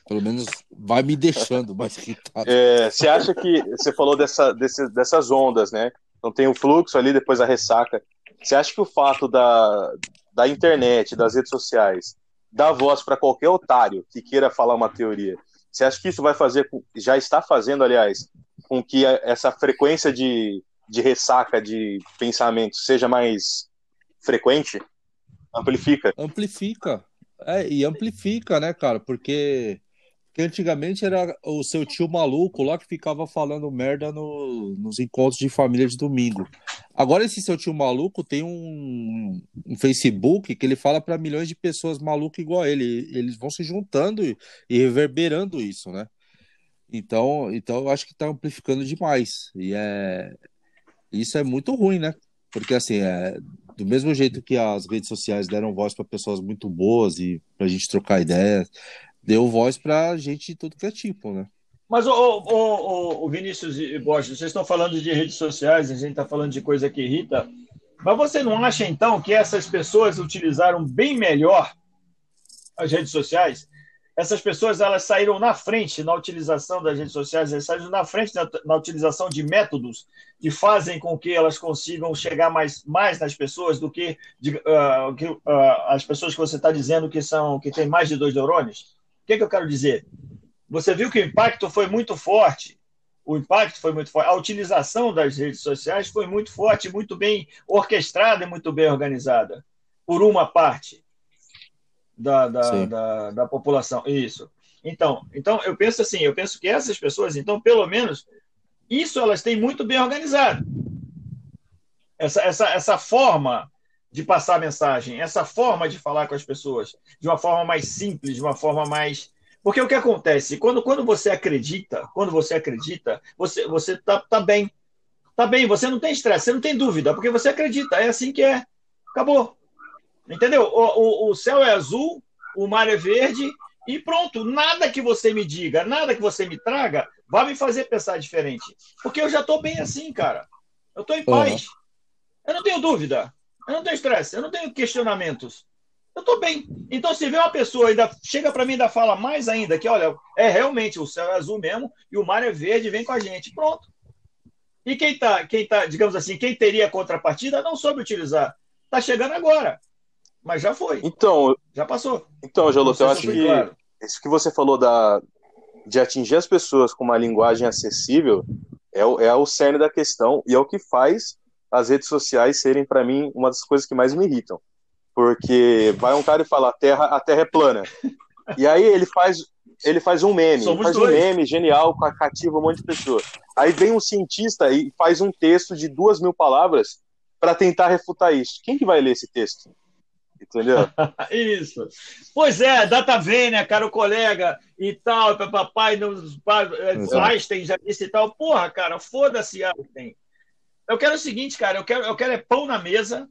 Pelo menos vai me deixando mais irritado. É, você acha que você falou dessa, desse, dessas ondas, né? Então tem o fluxo ali, depois a ressaca. Você acha que o fato da, da internet, das redes sociais, dar voz para qualquer otário que queira falar uma teoria, você acha que isso vai fazer, já está fazendo, aliás, com que essa frequência de, de ressaca de pensamento seja mais frequente? Amplifica? Amplifica. É, e amplifica, né, cara? Porque que antigamente era o seu tio maluco lá que ficava falando merda no, nos encontros de família de domingo. Agora esse seu tio maluco tem um, um Facebook que ele fala para milhões de pessoas malucas igual a ele. Eles vão se juntando e, e reverberando isso, né? Então, então eu acho que está amplificando demais. E é isso é muito ruim, né? Porque assim, é, do mesmo jeito que as redes sociais deram voz para pessoas muito boas e para a gente trocar ideias, deu voz para gente de tudo que é tipo, né? Mas, o, o, o, Vinícius e Borges, vocês estão falando de redes sociais, a gente está falando de coisa que irrita, mas você não acha, então, que essas pessoas utilizaram bem melhor as redes sociais? Essas pessoas elas saíram na frente na utilização das redes sociais, elas saíram na frente na, na utilização de métodos que fazem com que elas consigam chegar mais, mais nas pessoas do que, de, uh, que uh, as pessoas que você está dizendo que são que têm mais de dois neurônios? O que, que eu quero dizer? Você viu que o impacto foi muito forte. O impacto foi muito forte. A utilização das redes sociais foi muito forte, muito bem orquestrada e muito bem organizada, por uma parte da, da, da, da, população. Isso. Então, então, eu penso assim, eu penso que essas pessoas, então, pelo menos, isso elas têm muito bem organizado. Essa, essa, essa forma de passar a mensagem, essa forma de falar com as pessoas, de uma forma mais simples, de uma forma mais. Porque o que acontece? Quando, quando você acredita, quando você acredita, você, você tá, tá bem. Tá bem, você não tem estresse, você não tem dúvida, porque você acredita, é assim que é. Acabou. Entendeu? O, o, o céu é azul, o mar é verde, e pronto. Nada que você me diga, nada que você me traga, vai me fazer pensar diferente. Porque eu já estou bem assim, cara. Eu estou em paz. Uhum. Eu não tenho dúvida. Eu não tenho estresse, eu não tenho questionamentos. Eu estou bem. Então, se vê uma pessoa ainda chega para mim e ainda fala mais ainda que, olha, é realmente o céu é azul mesmo e o mar é verde, vem com a gente. Pronto. E quem está, quem tá, digamos assim, quem teria contrapartida não soube utilizar. Está chegando agora. Mas já foi. Então, já passou. Então, Joloto, eu acho que claro. isso que você falou da, de atingir as pessoas com uma linguagem acessível é o, é o cerne da questão e é o que faz as redes sociais serem, para mim, uma das coisas que mais me irritam. Porque vai um cara e fala, a Terra, a terra é plana. E aí ele faz, ele faz um meme, faz dois. um meme genial, cativa um monte de pessoas. Aí vem um cientista e faz um texto de duas mil palavras para tentar refutar isso. Quem que vai ler esse texto? Entendeu? isso. Pois é, data vênia, cara, o colega e tal, papai, nos, Einstein já disse e tal. Porra, cara, foda-se Einstein. Eu quero o seguinte, cara, eu quero, eu quero é pão na mesa,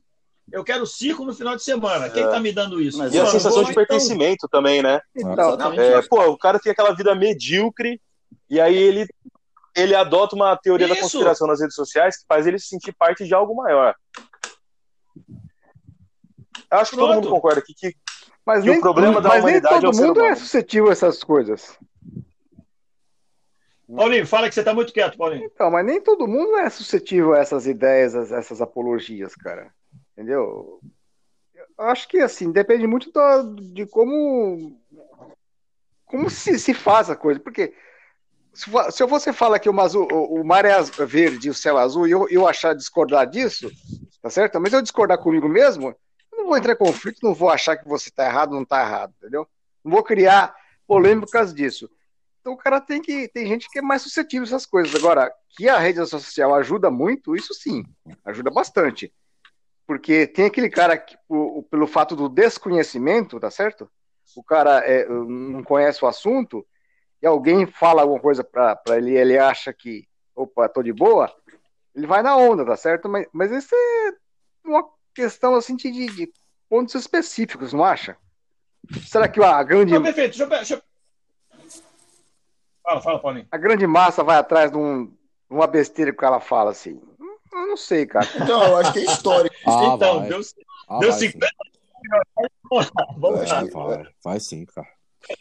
eu quero circo no final de semana. Quem está é. me dando isso? Mas e a sensação de pertencimento então... também, né? Então, é, pô, o cara tem aquela vida medíocre e aí ele ele adota uma teoria Isso. da conspiração nas redes sociais que faz ele se sentir parte de algo maior. Eu acho que Pronto. todo mundo concorda aqui que, mas que nem, o problema da mas humanidade nem todo é mundo é suscetível a essas coisas. Paulinho, fala que você está muito quieto, Paulinho. Então, mas nem todo mundo é suscetível a essas ideias, a essas apologias, cara. Entendeu? Eu acho que, assim, depende muito de como como se, se faz a coisa. Porque se, se você fala que o, azul, o, o mar é verde e o céu é azul e eu, eu achar discordar disso, tá certo? Mas eu discordar comigo mesmo, eu não vou entrar em conflito, não vou achar que você está errado ou não está errado, entendeu? Não vou criar polêmica por causa disso. Então o cara tem que. Tem gente que é mais suscetível a essas coisas. Agora, que a rede social ajuda muito, isso sim, ajuda bastante. Porque tem aquele cara que, pelo fato do desconhecimento, tá certo? O cara é, não conhece o assunto, e alguém fala alguma coisa para ele, ele acha que, opa, tô de boa, ele vai na onda, tá certo? Mas, mas isso é uma questão assim de, de pontos específicos, não acha? Será que a grande. Não, perfeito, deixa eu, deixa eu... Fala, fala, Paulinho. A grande massa vai atrás de, um, de uma besteira que ela fala assim. Eu não sei, cara. Então, eu acho que é histórico. Ah, então, vai. deu, ah, deu 50 Vamos lá. Vai, vai sim, cara.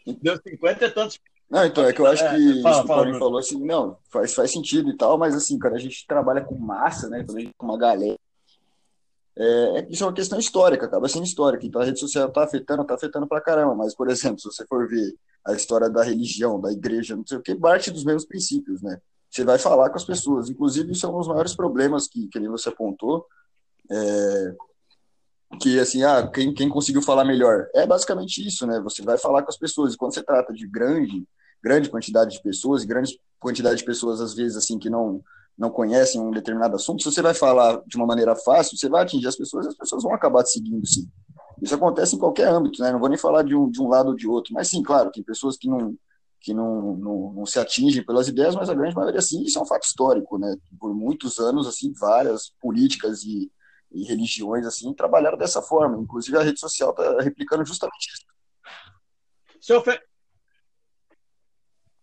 Deu 50 e tantos. Não, então, é que eu acho que é, isso fala, que o Paulinho falou assim, não, faz, faz sentido e tal, mas assim, cara, a gente trabalha com massa, né? Gente com uma galera. É, é, isso é uma questão histórica, acaba sendo histórica. Então a rede social tá afetando, tá afetando pra caramba. Mas, por exemplo, se você for ver a história da religião, da igreja, não sei o que, parte dos mesmos princípios, né? Você vai falar com as pessoas. Inclusive, isso é um dos maiores problemas que, que você apontou. É, que assim, ah, quem, quem conseguiu falar melhor? É basicamente isso, né? Você vai falar com as pessoas. E quando você trata de grande, grande quantidade de pessoas, grande quantidade de pessoas, às vezes, assim, que não, não conhecem um determinado assunto, se você vai falar de uma maneira fácil, você vai atingir as pessoas as pessoas vão acabar te seguindo, sim. Isso acontece em qualquer âmbito, né? Não vou nem falar de um, de um lado ou de outro, mas sim, claro, tem pessoas que não que não, não, não se atingem pelas ideias, mas a grande maioria sim, isso é um fato histórico, né? Por muitos anos, assim, várias políticas e, e religiões assim trabalharam dessa forma. Inclusive a rede social está replicando justamente isso. Você, ofer...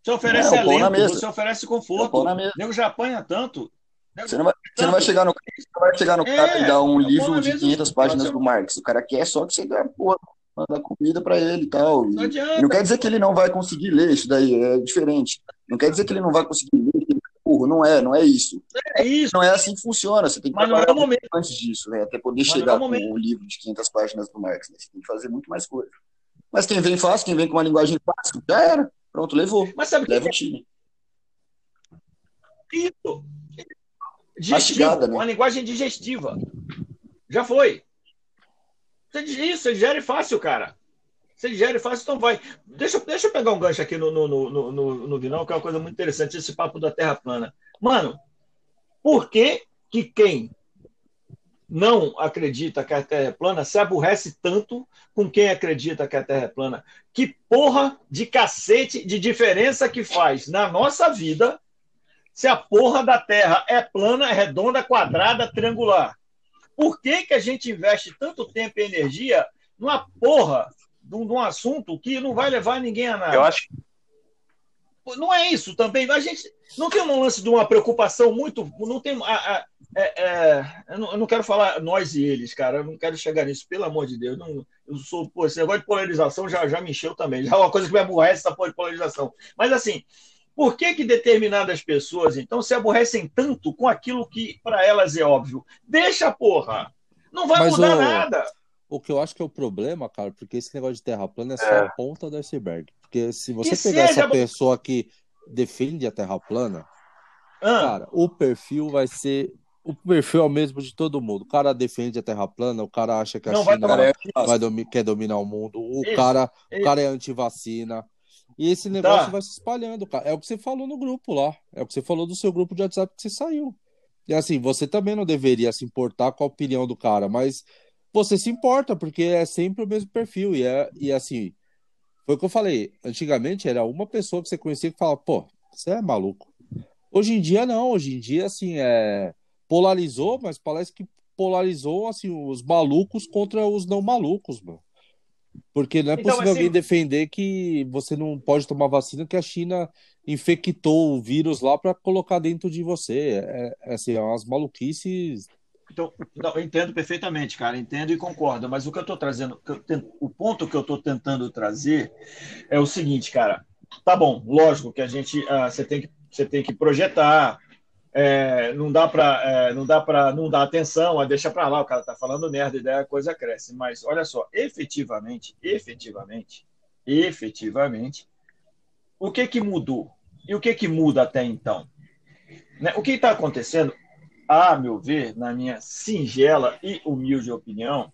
você oferece é, alento, você oferece conforto. É o nego já apanha tanto. Você não, vai, você não vai chegar no, você vai chegar no cara é, e dar um livro de 500 páginas do Marx. O cara quer só que você dê porra, manda comida para ele e tal. Não, e não quer dizer que ele não vai conseguir ler isso daí, é diferente. Não quer dizer que ele não vai conseguir ler, que ele é burro, não é, não é isso. É isso. Não é assim que funciona, você tem que Mas trabalhar é momento. antes disso, né, até poder Mas chegar é com o livro de 500 páginas do Marx, né, você tem que fazer muito mais coisa. Mas quem vem fácil, quem vem com uma linguagem fácil, já era, pronto, levou. Mas sabe Leva que... o time. Isso. Mastigada, né? uma linguagem digestiva. Já foi. Isso, você digere fácil, cara. Você digere fácil, então vai. Deixa, deixa eu pegar um gancho aqui no, no, no, no, no Vinão, que é uma coisa muito interessante, esse papo da Terra plana. Mano, por que, que quem não acredita que a Terra é plana se aborrece tanto com quem acredita que a Terra é plana? Que porra de cacete de diferença que faz na nossa vida se a porra da Terra é plana, redonda, quadrada, triangular? Por que, que a gente investe tanto tempo e energia numa porra de um, de um assunto que não vai levar ninguém a nada? Eu acho não é isso também. A gente não tem um lance de uma preocupação muito. Não tem. A, a, é, é, eu, não, eu, não, quero falar nós e eles, cara. Eu não quero chegar nisso, pelo amor de Deus. Não, eu sou. Pô, esse negócio de polarização já, já me encheu também. Já é uma coisa que me aborrece essa porra de polarização. Mas assim, por que, que determinadas pessoas, então, se aborrecem tanto com aquilo que para elas é óbvio? Deixa, porra! Não vai Mas mudar o... nada. O que eu acho que é o problema, cara, porque esse negócio de terra plana é só é. a ponta do iceberg. Porque se você que pegar seja... essa pessoa que defende a terra plana, ah. cara, o perfil vai ser. O perfil é o mesmo de todo mundo. O cara defende a terra plana, o cara acha que a Não, China vai, vai domi quer dominar o mundo, o isso, cara, isso. o cara é anti-vacina. E esse negócio tá. vai se espalhando, cara. É o que você falou no grupo lá. É o que você falou do seu grupo de WhatsApp que você saiu. E assim, você também não deveria se importar com a opinião do cara, mas você se importa, porque é sempre o mesmo perfil. E, é, e assim, foi o que eu falei. Antigamente era uma pessoa que você conhecia que falava, pô, você é maluco. Hoje em dia não, hoje em dia assim é polarizou, mas parece que polarizou assim os malucos contra os não malucos, mano. Porque não é então, possível assim... alguém defender que você não pode tomar vacina que a China infectou o vírus lá para colocar dentro de você. É, é assim, é umas maluquices. Então, não, eu entendo perfeitamente, cara, entendo e concordo, mas o que eu estou trazendo, o ponto que eu estou tentando trazer é o seguinte, cara. Tá bom, lógico que a gente, ah, você tem que, você tem que projetar, é, não dá para é, não dá para não dar atenção, deixa para lá, o cara tá falando merda, e daí a coisa cresce. Mas olha só, efetivamente, efetivamente, efetivamente, o que que mudou? E o que que muda até então? Né? O que está acontecendo, a meu ver, na minha singela e humilde opinião,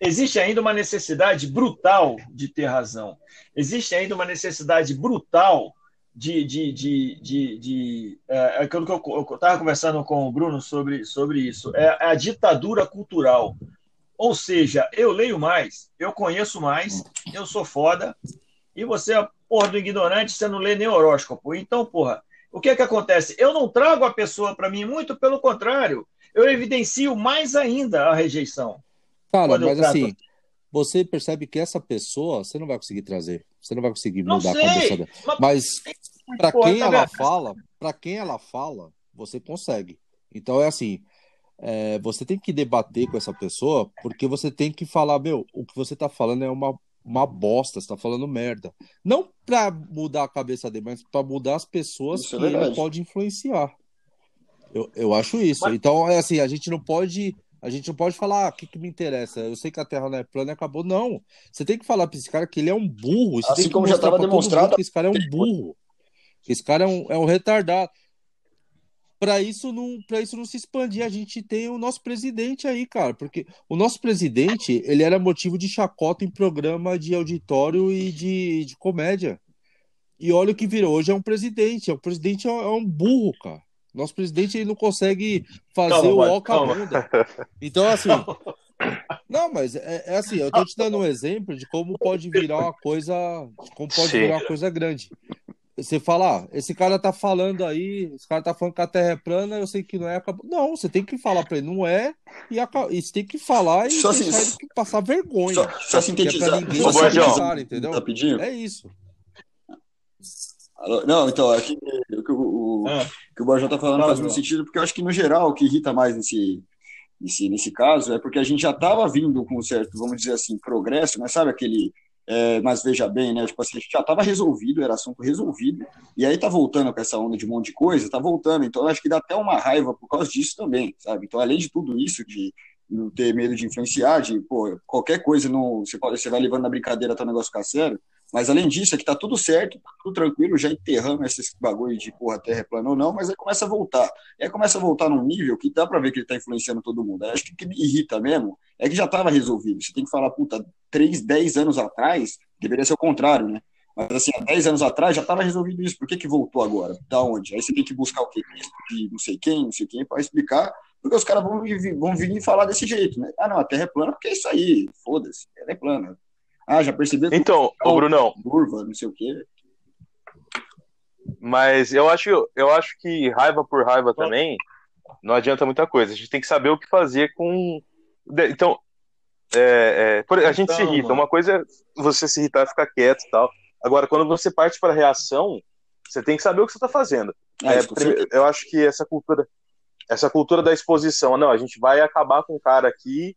existe ainda uma necessidade brutal de ter razão. Existe ainda uma necessidade brutal de. de, de, de, de é, aquilo que eu estava conversando com o Bruno sobre, sobre isso. É a ditadura cultural. Ou seja, eu leio mais, eu conheço mais, eu sou foda, e você é porra do ignorante, você não lê nem horóscopo. Então, porra, o que é que acontece? Eu não trago a pessoa para mim, muito pelo contrário, eu evidencio mais ainda a rejeição. Cara, mas assim, você percebe que essa pessoa você não vai conseguir trazer. Você não vai conseguir mudar a cabeça dela. Mas, mas para quem tá ela fala, para quem ela fala, você consegue. Então é assim, é, você tem que debater com essa pessoa, porque você tem que falar, meu, o que você está falando é uma, uma bosta, você tá falando merda. Não para mudar a cabeça dele, mas para mudar as pessoas isso é que é ele pode influenciar. Eu, eu acho isso. Mas... Então, é assim, a gente não pode a gente não pode falar, ah, o que, que me interessa? Eu sei que a Terra não é plana e acabou. Não. Você tem que falar para esse cara que ele é um burro. Você assim como já estava demonstrado. Que esse cara é um burro. Esse cara é um, é um retardado. Para isso não, isso não se expandir, a gente tem o nosso presidente aí, cara, porque o nosso presidente, ele era motivo de chacota em programa de auditório e de, de comédia. E olha o que virou, hoje é um presidente, é um presidente é um burro, cara. Nosso presidente ele não consegue fazer calma, o ó com a bunda. Então, assim. Não, mas é, é, assim, eu tô te dando um exemplo de como pode virar uma coisa. Como pode Sim. virar uma coisa grande. Você fala, ah, esse cara tá falando aí, esse cara tá falando que a Terra é plana, eu sei que não é. Não, você tem que falar pra ele, não é, e, a, e você tem que falar e só assim, ele passar vergonha. Só, só sintetizar. É ninguém só entendeu? Rapidinho. É isso. Não, então, aqui o que o, o, ah. que o Borjão tá falando faz muito sentido, porque eu acho que, no geral, o que irrita mais nesse, nesse, nesse caso é porque a gente já estava vindo com um certo, vamos dizer assim, progresso, né? Sabe aquele. É, mas veja bem, né? Tipo assim, já estava resolvido, era assunto resolvido, e aí tá voltando com essa onda de um monte de coisa, tá voltando, então acho que dá até uma raiva por causa disso também, sabe? Então, além de tudo isso, de não ter medo de influenciar, de, pô, qualquer coisa não, você, pode, você vai levando na brincadeira até o negócio ficar sério, mas além disso, é que tá tudo certo, tá tudo tranquilo, já enterramos esse bagulho de porra, terra é plana ou não, mas aí começa a voltar. E aí começa a voltar num nível que dá para ver que ele tá influenciando todo mundo. Aí acho que o que me irrita mesmo é que já tava resolvido. Você tem que falar, puta, 3, 10 anos atrás, deveria ser o contrário, né? Mas assim, há 10 anos atrás já estava resolvido isso. Por que, que voltou agora? Da onde? Aí você tem que buscar o quê? De não sei quem, não sei quem, para explicar, porque os caras vão, vão vir e falar desse jeito, né? Ah, não, a Terra é plana porque é isso aí, foda-se, ela é plana. Ah, já percebeu? Então, o Brunão. Curva, não sei o quê. Mas eu acho, eu acho que raiva por raiva também não adianta muita coisa. A gente tem que saber o que fazer com. Então, é, é, a gente então, se irrita. Mano. Uma coisa é você se irritar e ficar quieto e tal. Agora, quando você parte para a reação, você tem que saber o que você está fazendo. É, eu acho que essa cultura, essa cultura da exposição, não, a gente vai acabar com o cara aqui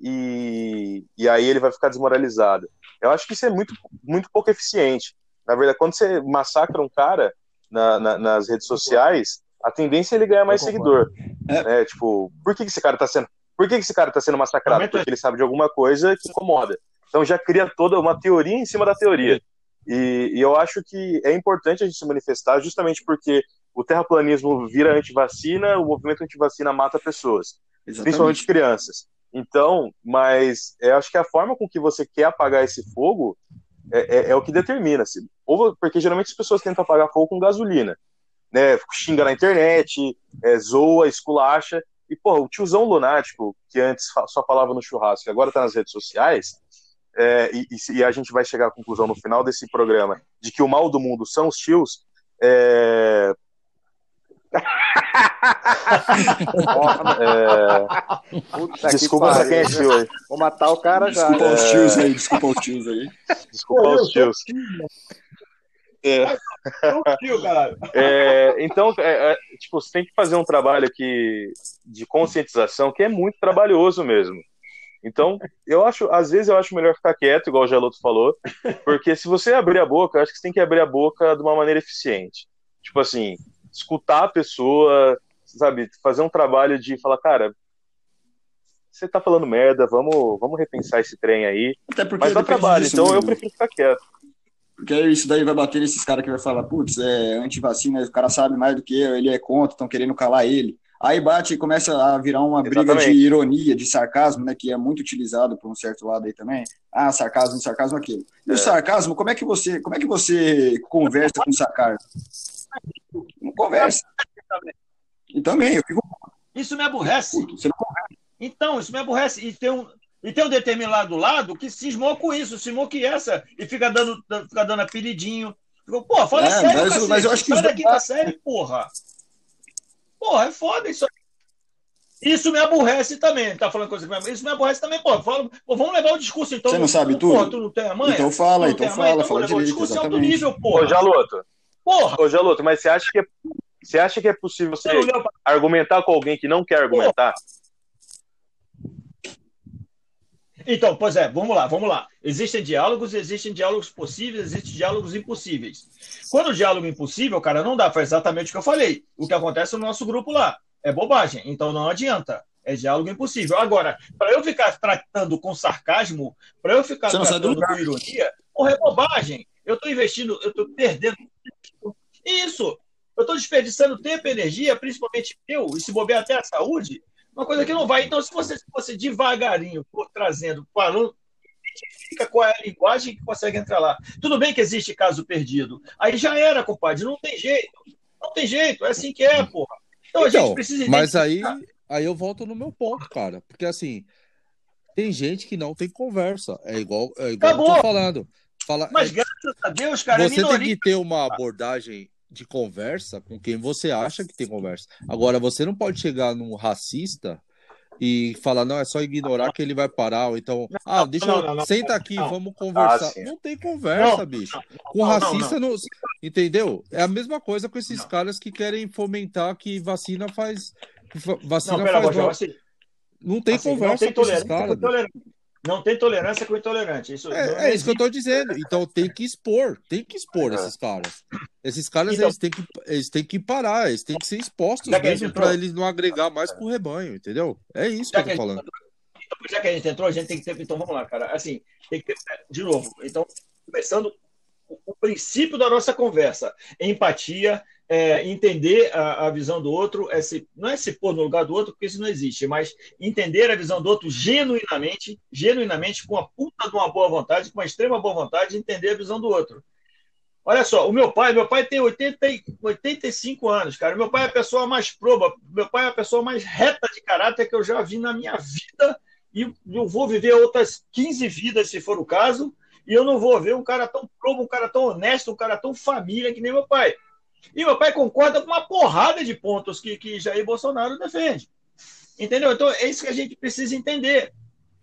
e, e aí ele vai ficar desmoralizado. Eu acho que isso é muito, muito pouco eficiente. Na verdade, quando você massacra um cara na, na, nas redes sociais, a tendência é ele ganhar mais seguidor. É. Né? Tipo, por que esse cara está sendo. Por que esse cara tá sendo massacrado? Porque ele sabe de alguma coisa que incomoda. Então já cria toda uma teoria em cima da teoria. E, e eu acho que é importante a gente se manifestar justamente porque o terraplanismo vira antivacina, o movimento antivacina mata pessoas, Exatamente. principalmente crianças. Então, mas eu acho que a forma com que você quer apagar esse fogo é, é, é o que determina. -se. Ou, porque geralmente as pessoas tentam apagar fogo com gasolina. Né? Xinga na internet, é, zoa, esculacha. E, pô, o tiozão lunático, que antes só falava no churrasco e agora tá nas redes sociais, é, e, e, a gente vai chegar à conclusão no final desse programa de que o mal do mundo são os tios, é, é... Desculpa pra quem é tio aí. Vou matar o cara já. Desculpa os tios aí, desculpa os tios aí. Desculpa os tios. É. é, então, é, é, tipo, você tem que fazer um trabalho aqui de conscientização que é muito trabalhoso mesmo. Então, eu acho, às vezes eu acho melhor ficar quieto, igual o Geloto falou, porque se você abrir a boca, eu acho que você tem que abrir a boca de uma maneira eficiente. Tipo assim, escutar a pessoa, sabe, fazer um trabalho de falar, cara, você tá falando merda, vamos, vamos repensar esse trem aí. Até porque Mas dá trabalho, disso, então mesmo. eu prefiro ficar quieto. Porque isso daí vai bater nesses caras que vai falar, putz, é anti-vacina, o cara sabe mais do que eu, ele é contra, estão querendo calar ele. Aí bate e começa a virar uma Exatamente. briga de ironia, de sarcasmo, né, que é muito utilizado por um certo lado aí também. Ah, sarcasmo, sarcasmo aquilo. E é. o sarcasmo, como é que você, como é que você conversa com sarcasmo? Não conversa. E também, eu fico Isso me aborrece. Você não conversa. Então, isso me aborrece. E tem um, e tem um determinado lado que cismou com isso, cismou que essa, e fica dando, fica dando apelidinho. Pô, fala é, sério, mas, mas eu acho que Sai daqui da série, porra. Porra, é foda isso Isso me aborrece também. Tá falando coisa que me Isso me aborrece também, pô. Fala, pô vamos levar o discurso, então. Você não sabe tudo? Porra, tu não tem a mãe? Então fala, então fala, então fala direito, o discurso exatamente. alto nível, porra. Ô, Jaloto. Porra. Ô, Jaloto, mas você acha que é, você acha que é possível você, argumentar com alguém que não quer argumentar? Porra. Então, pois é, vamos lá, vamos lá. Existem diálogos, existem diálogos possíveis, existem diálogos impossíveis. Quando o diálogo é impossível, cara, não dá, foi exatamente o que eu falei. O que acontece no nosso grupo lá é bobagem, então não adianta. É diálogo impossível. Agora, para eu ficar tratando com sarcasmo, para eu ficar tratando com ironia, porra, é bobagem. Eu estou investindo, eu estou perdendo. Isso! Eu estou desperdiçando tempo e energia, principalmente eu, e se bobear até a saúde, uma coisa que não vai. Então, se você, se você devagarinho for trazendo, falando, fica qual é a linguagem que consegue entrar lá. Tudo bem que existe caso perdido. Aí já era, compadre. Não tem jeito. Não tem jeito. É assim que é, porra. Então, então a gente então, precisa Mas aí, aí eu volto no meu ponto, cara. Porque assim, tem gente que não tem conversa. É igual, é igual eu tô falando. Fala, Mas é, graças a Deus, cara, é você é tem que ter uma abordagem de conversa com quem você acha que tem conversa. Agora, você não pode chegar num racista e falar, não, é só ignorar que ele vai parar, ou então, ah, deixa não, não, não, senta aqui, vamos conversar. Ah, não tem conversa, bicho. Com racista, não, entendeu? É a mesma coisa com esses caras que querem fomentar que vacina faz. Vacina faz. Mal. Assim, não tem assim, conversa com esses caras. Não tem tolerância com intolerante. Isso é, é isso que eu estou dizendo. Então tem que expor, tem que expor é. esses caras. Esses caras então, eles, têm que, eles têm que parar, eles têm que ser expostos mesmo para eles não agregar mais pro rebanho, entendeu? É isso que eu tô falando. Então, já que a gente entrou, a gente tem que ter. Então vamos lá, cara. Assim, tem que ter. De novo, então, começando o princípio da nossa conversa: empatia, é, entender a, a, visão do outro, é se, não é se pôr no lugar do outro, porque isso não existe, mas entender a visão do outro genuinamente, genuinamente, com a puta de uma boa vontade, com uma extrema boa vontade, entender a visão do outro. Olha só, o meu pai, meu pai tem 80, 85 anos, cara. Meu pai é a pessoa mais proba, meu pai é a pessoa mais reta de caráter que eu já vi na minha vida, e eu vou viver outras 15 vidas, se for o caso, e eu não vou ver um cara tão probo, um cara tão honesto, um cara tão família que nem meu pai. E meu pai concorda com uma porrada de pontos que, que Jair Bolsonaro defende. Entendeu? Então é isso que a gente precisa entender.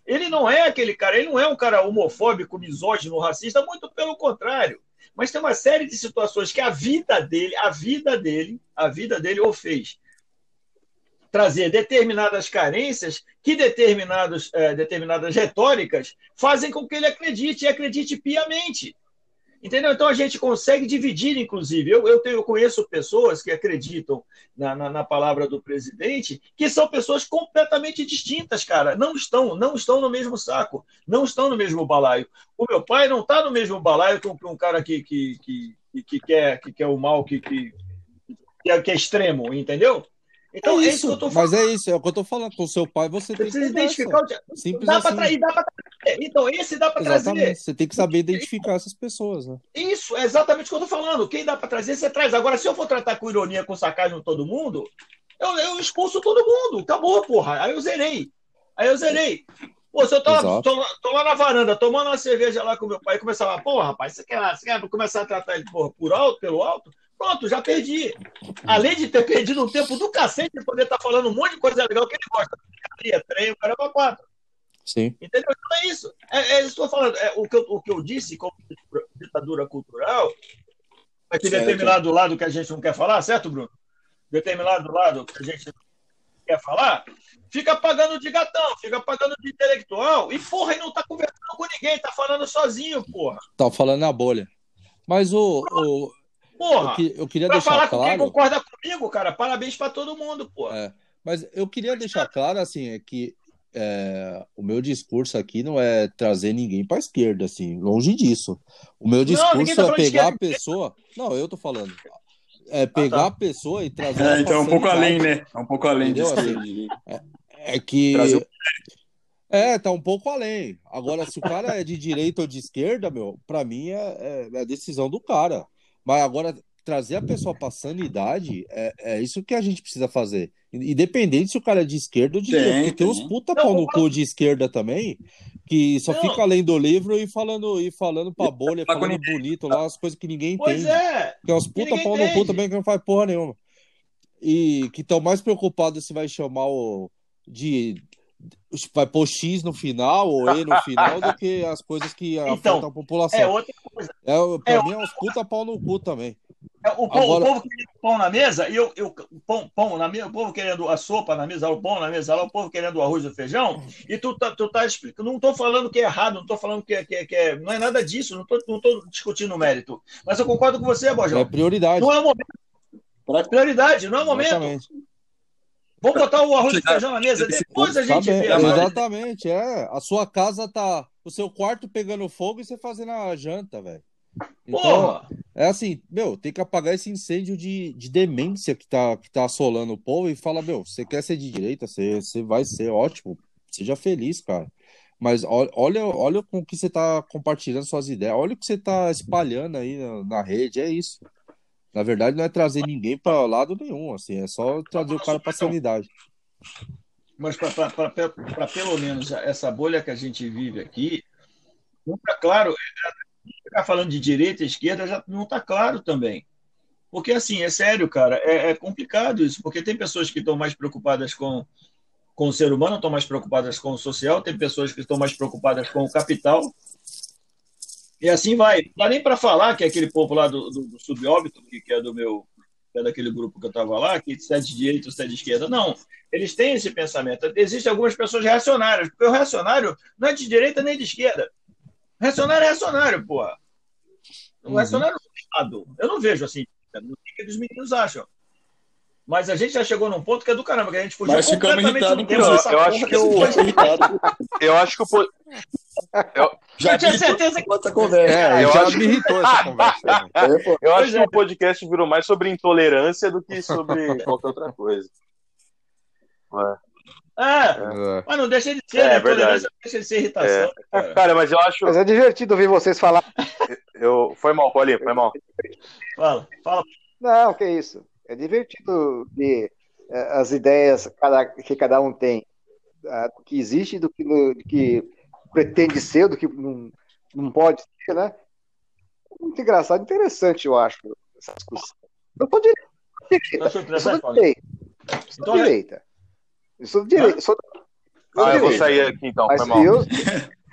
Ele não é aquele cara, ele não é um cara homofóbico, misógino, racista, muito pelo contrário. Mas tem uma série de situações que a vida dele, a vida dele, a vida dele o fez trazer determinadas carências que determinados, é, determinadas retóricas fazem com que ele acredite e acredite piamente. Entendeu? Então a gente consegue dividir, inclusive. Eu, eu, tenho, eu conheço pessoas que acreditam na, na, na, palavra do presidente, que são pessoas completamente distintas, cara. Não estão, não estão no mesmo saco, não estão no mesmo balaio. O meu pai não está no mesmo balaio que um, um cara que, que, que, que, quer, que quer o mal, que, que, que é, que é extremo, entendeu? Então, é, é isso, é mas é isso, é o que eu tô falando. Com seu pai, você, você tem que identificar o Simples dá assim. Tra... dá pra... Então, esse dá para trazer. Você tem que saber identificar essas pessoas, né? Isso, é exatamente o que eu tô falando. Quem dá para trazer, você traz. Agora, se eu for tratar com ironia, com sacagem todo mundo, eu, eu expulso todo mundo. Acabou, porra. Aí eu zerei. Aí eu zerei. Pô, se eu tô, lá, tô, tô, lá na varanda tomando uma cerveja lá com meu pai e começar falar, pô, rapaz, você quer, você quer começar a tratar ele porra, por alto, pelo alto? Pronto, já perdi. Além de ter perdido um tempo do cacete de poder estar tá falando um monte de coisa legal que ele gosta. Psiquiatria, trem, o caramba quatro. Sim. Entendeu? Então é isso. É, é isso que eu estou falando. É, o, que eu, o que eu disse como ditadura cultural Aquele determinado lado que a gente não quer falar, certo, Bruno? Determinado lado que a gente não quer falar, fica pagando de gatão, fica pagando de intelectual e, porra, e não tá conversando com ninguém, tá falando sozinho, porra. Tá falando na bolha. Mas o. o... Porra, eu, eu queria deixar falar claro. Com quem concorda comigo, cara, parabéns para todo mundo, porra. É, mas eu queria deixar claro, assim, é que é, o meu discurso aqui não é trazer ninguém para a esquerda, assim, longe disso. O meu discurso não, tá é pegar a pessoa. Não, eu tô falando. É pegar ah, tá. a pessoa e trazer. É, então é um pouco além, né? É um pouco além disso. Assim, é, é, que. É, tá um pouco além. Agora, se o cara é de direita ou de esquerda, meu, para mim é, é, a decisão do cara. Mas agora, trazer a pessoa para sanidade é, é isso que a gente precisa fazer. Independente se o cara é de esquerda ou de direita. Porque tem uns puta não, pau no cu de esquerda também, que só não. fica lendo o livro e falando, e falando pra bolha, falando bonito lá, as coisas que ninguém pois entende. É. Que é uns puta pau no cu também que não faz porra nenhuma. E que estão mais preocupados se vai chamar o. de vai pôr X no final ou E no final do que as coisas que então, afetam a população. É outra coisa. É, pra é mim é uns puta pau no cu também. É, o, povo, Agora... o povo querendo pão na mesa, e eu, eu pão, pão na mesa, o povo querendo a sopa na mesa, o pão na mesa, o povo querendo o arroz e o feijão, e tu tá, tu tá explicando. Não estou falando que é errado, não estou falando que é, que, é, que é, Não é nada disso, não estou não tô discutindo o mérito. Mas eu concordo com você, Bojão. É prioridade. Não é o momento. Prioridade, não é o momento. Exatamente. Vamos botar o arroz e feijão na mesa, depois a gente vê. Exatamente, é. A sua casa tá. O seu quarto pegando fogo e você fazendo a janta, velho. Então, Porra! é assim, meu, tem que apagar esse incêndio de, de demência que tá, que tá assolando o povo e fala, meu, você quer ser de direita, você, você vai ser ótimo, seja feliz, cara. Mas olha, olha com o que você tá compartilhando suas ideias, olha o que você tá espalhando aí na, na rede, é isso. Na verdade, não é trazer ninguém para lado nenhum, assim, é só trazer o cara para sanidade. Mas para pelo menos essa bolha que a gente vive aqui, claro, ficar falando de direita e esquerda já não está claro também. Porque, assim, é sério, cara, é, é, complicado isso, porque tem pessoas que estão mais preocupadas com, com o ser humano, estão mais preocupadas com o social, tem pessoas que estão mais preocupadas com o capital, e assim vai. Não dá nem para falar que é aquele povo lá do, do, do subóbito, que, é do meu que é daquele grupo que eu estava lá, que se é de direita ou se é de esquerda. Não, eles têm esse pensamento. Existem algumas pessoas reacionárias, porque o reacionário não é de direita nem de esquerda. Reacionário é reacionário, porra. O uhum. reacionário é lado. Eu não vejo assim. Não sei o que os meninos acham. Mas a gente já chegou num ponto que é do caramba, que a gente fugiu Mas completamente do tema. Eu, eu acho que o... eu acho que o... Eu, já eu tinha certeza que essa conversa. É, eu já acho... me irritou essa conversa. eu acho que o podcast virou mais sobre intolerância do que sobre qualquer outra coisa. É. É, é, mas não deixa de ser, é, né? Tolerância deixa de ser irritação. É. Cara. cara. mas eu acho. Mas é divertido ouvir vocês falar. Eu... Foi mal, Paulinho, foi mal. Fala, fala. Não, que isso. É divertido ver é, as ideias que cada um tem, do que existe, do que, do que pretende ser, do que não, não pode ser, né? Muito engraçado, interessante, eu acho, essa discussão. Eu sou direita. Eu sou direita. Eu sou direita. Eu sou direito. Sou, sou ah, eu vou sair aqui então, Mas foi mal. Eu,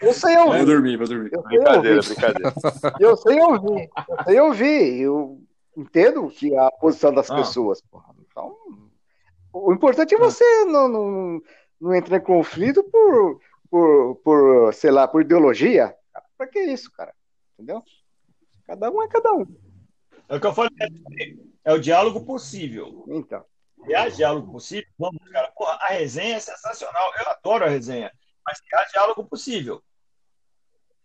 eu sei ouvir. Vou dormir, vou dormir. Eu brincadeira, ouvir. brincadeira. Eu sei ouvir. Eu sei ouvir. Eu entendo que a posição das ah. pessoas. Porra. Então, o importante é você não, não, não entrar em conflito por, por, por, sei lá, por ideologia. Pra que isso, cara? Entendeu? Cada um é cada um. É o que eu falei. É o diálogo possível. Então se há diálogo possível, vamos, cara. Porra, a resenha é sensacional. Eu adoro a resenha. Mas se há diálogo possível.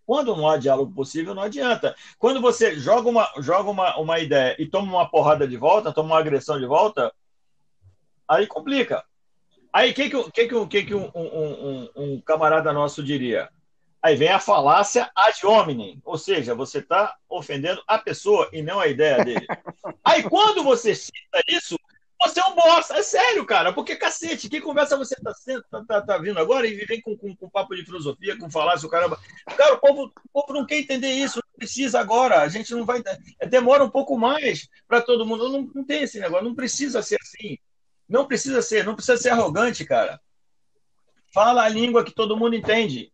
Quando não há diálogo possível, não adianta. Quando você joga uma, joga uma, uma ideia e toma uma porrada de volta, toma uma agressão de volta, aí complica. Aí o que, que, que, que, que um, um, um, um, camarada nosso diria? Aí vem a falácia ad hominem, ou seja, você está ofendendo a pessoa e não a ideia dele. Aí quando você cita isso, você é um bosta, é sério, cara. Porque, cacete, que conversa você tá, tá, tá, tá vindo agora e vem com, com, com, papo de filosofia, com falácio, caramba. Cara, o povo, o povo não quer entender isso, não precisa agora. A gente não vai. Demora um pouco mais para todo mundo. Não, não tem esse negócio, não precisa ser assim. Não precisa ser, não precisa ser arrogante, cara. Fala a língua que todo mundo entende.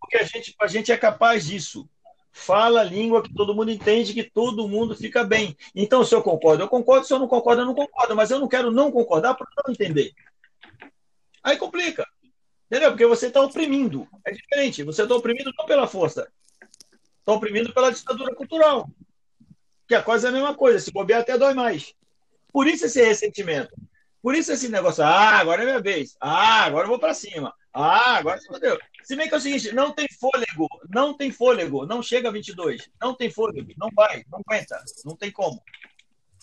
Porque a gente, a gente é capaz disso. fala a língua que todo mundo entende, que todo mundo fica bem. Então, se eu concordo, eu concordo, se eu não concordo, eu não concordo, mas eu não quero não concordar para não entender. Aí complica. Entendeu? Porque você está oprimindo. É diferente. Você está oprimindo não pela força. Está oprimindo pela ditadura cultural. Que a coisa é a mesma coisa. Se bobear, até dói mais. Por isso esse ressentimento. Por isso esse negócio. Ah, agora é minha vez. Ah, agora eu vou para cima. Ah, agora se fodeu. Se bem que é o seguinte, não tem fôlego, não tem fôlego, não chega a 22, não tem fôlego, não vai, não aguenta, não tem como.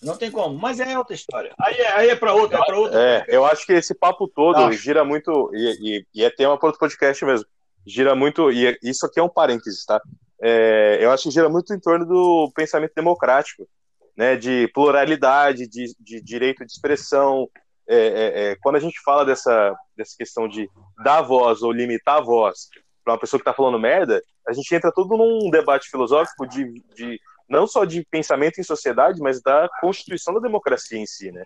Não tem como, mas é outra história. Aí é, aí é para outra, é para outra. É, eu acho que esse papo todo acho. gira muito, e, e, e, é tema para outro podcast mesmo, gira muito, e isso aqui é um parênteses, tá? É, eu acho que gira muito em torno do pensamento democrático, né, de pluralidade, de, de direito de expressão, é, é, é, quando a gente fala dessa, dessa questão de dar voz ou limitar a voz para uma pessoa que está falando merda, a gente entra todo num debate filosófico de, de não só de pensamento em sociedade, mas da constituição da democracia em si, né?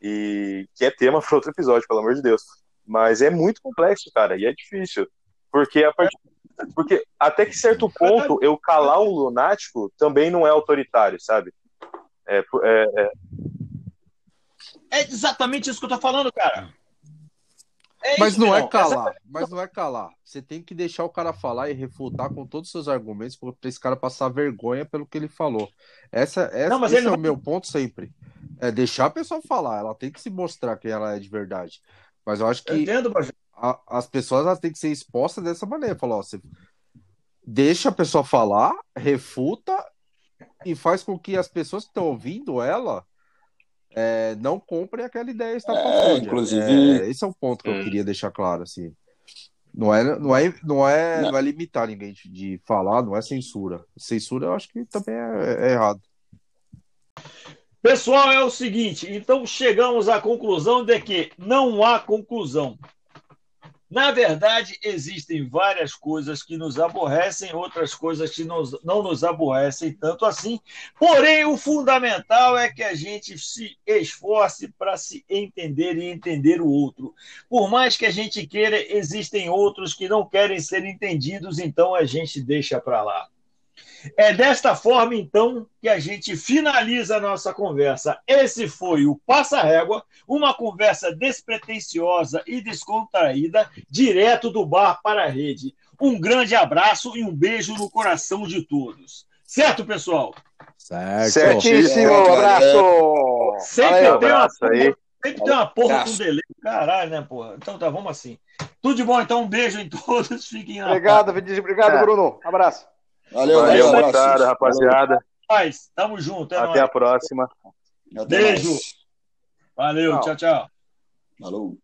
E que é tema para outro episódio, pelo amor de Deus. Mas é muito complexo, cara, e é difícil. Porque a partir porque até que certo ponto eu calar um lunático também não é autoritário, sabe? É, é, é, é exatamente isso que eu tô falando, cara. É mas não é calar, mas não é calar. Você tem que deixar o cara falar e refutar com todos os seus argumentos para esse cara passar vergonha pelo que ele falou. Essa, essa não, esse é não... o meu ponto sempre. É deixar a pessoa falar, ela tem que se mostrar quem ela é de verdade. Mas eu acho que eu entendo, a, as pessoas elas têm que ser expostas dessa maneira. Falar, ó, você deixa a pessoa falar, refuta e faz com que as pessoas que estão ouvindo ela é, não comprem aquela ideia É, inclusive, é, esse é o ponto que hum. eu queria deixar claro, assim. Não é, não é, não é, não. não é limitar ninguém de, de, falar, não é censura. Censura eu acho que também é, é errado. Pessoal, é o seguinte, então chegamos à conclusão de que não há conclusão. Na verdade, existem várias coisas que nos aborrecem, outras coisas que nos, não nos aborrecem tanto assim. Porém, o fundamental é que a gente se esforce para se entender e entender o outro. Por mais que a gente queira, existem outros que não querem ser entendidos, então a gente deixa para lá. É desta forma, então, que a gente finaliza a nossa conversa. Esse foi o Passa Régua, uma conversa despretensiosa e descontraída, direto do bar para a rede. Um grande abraço e um beijo no coração de todos. Certo, pessoal? Certo. Certíssimo, um abraço. Sempre Valeu, tem uma porra, aí. sempre tem uma porra com delay. Caralho, né, porra? Então tá, vamos assim. Tudo de bom, então. Um beijo em todos. Fiquem Obrigado, Obrigado, é. Bruno. Abraço. Valeu, valeu, tarde, rapaziada. Paz, tamo junto. É Até nóis. a próxima. Beijo. Valeu, tchau, tchau. Falou.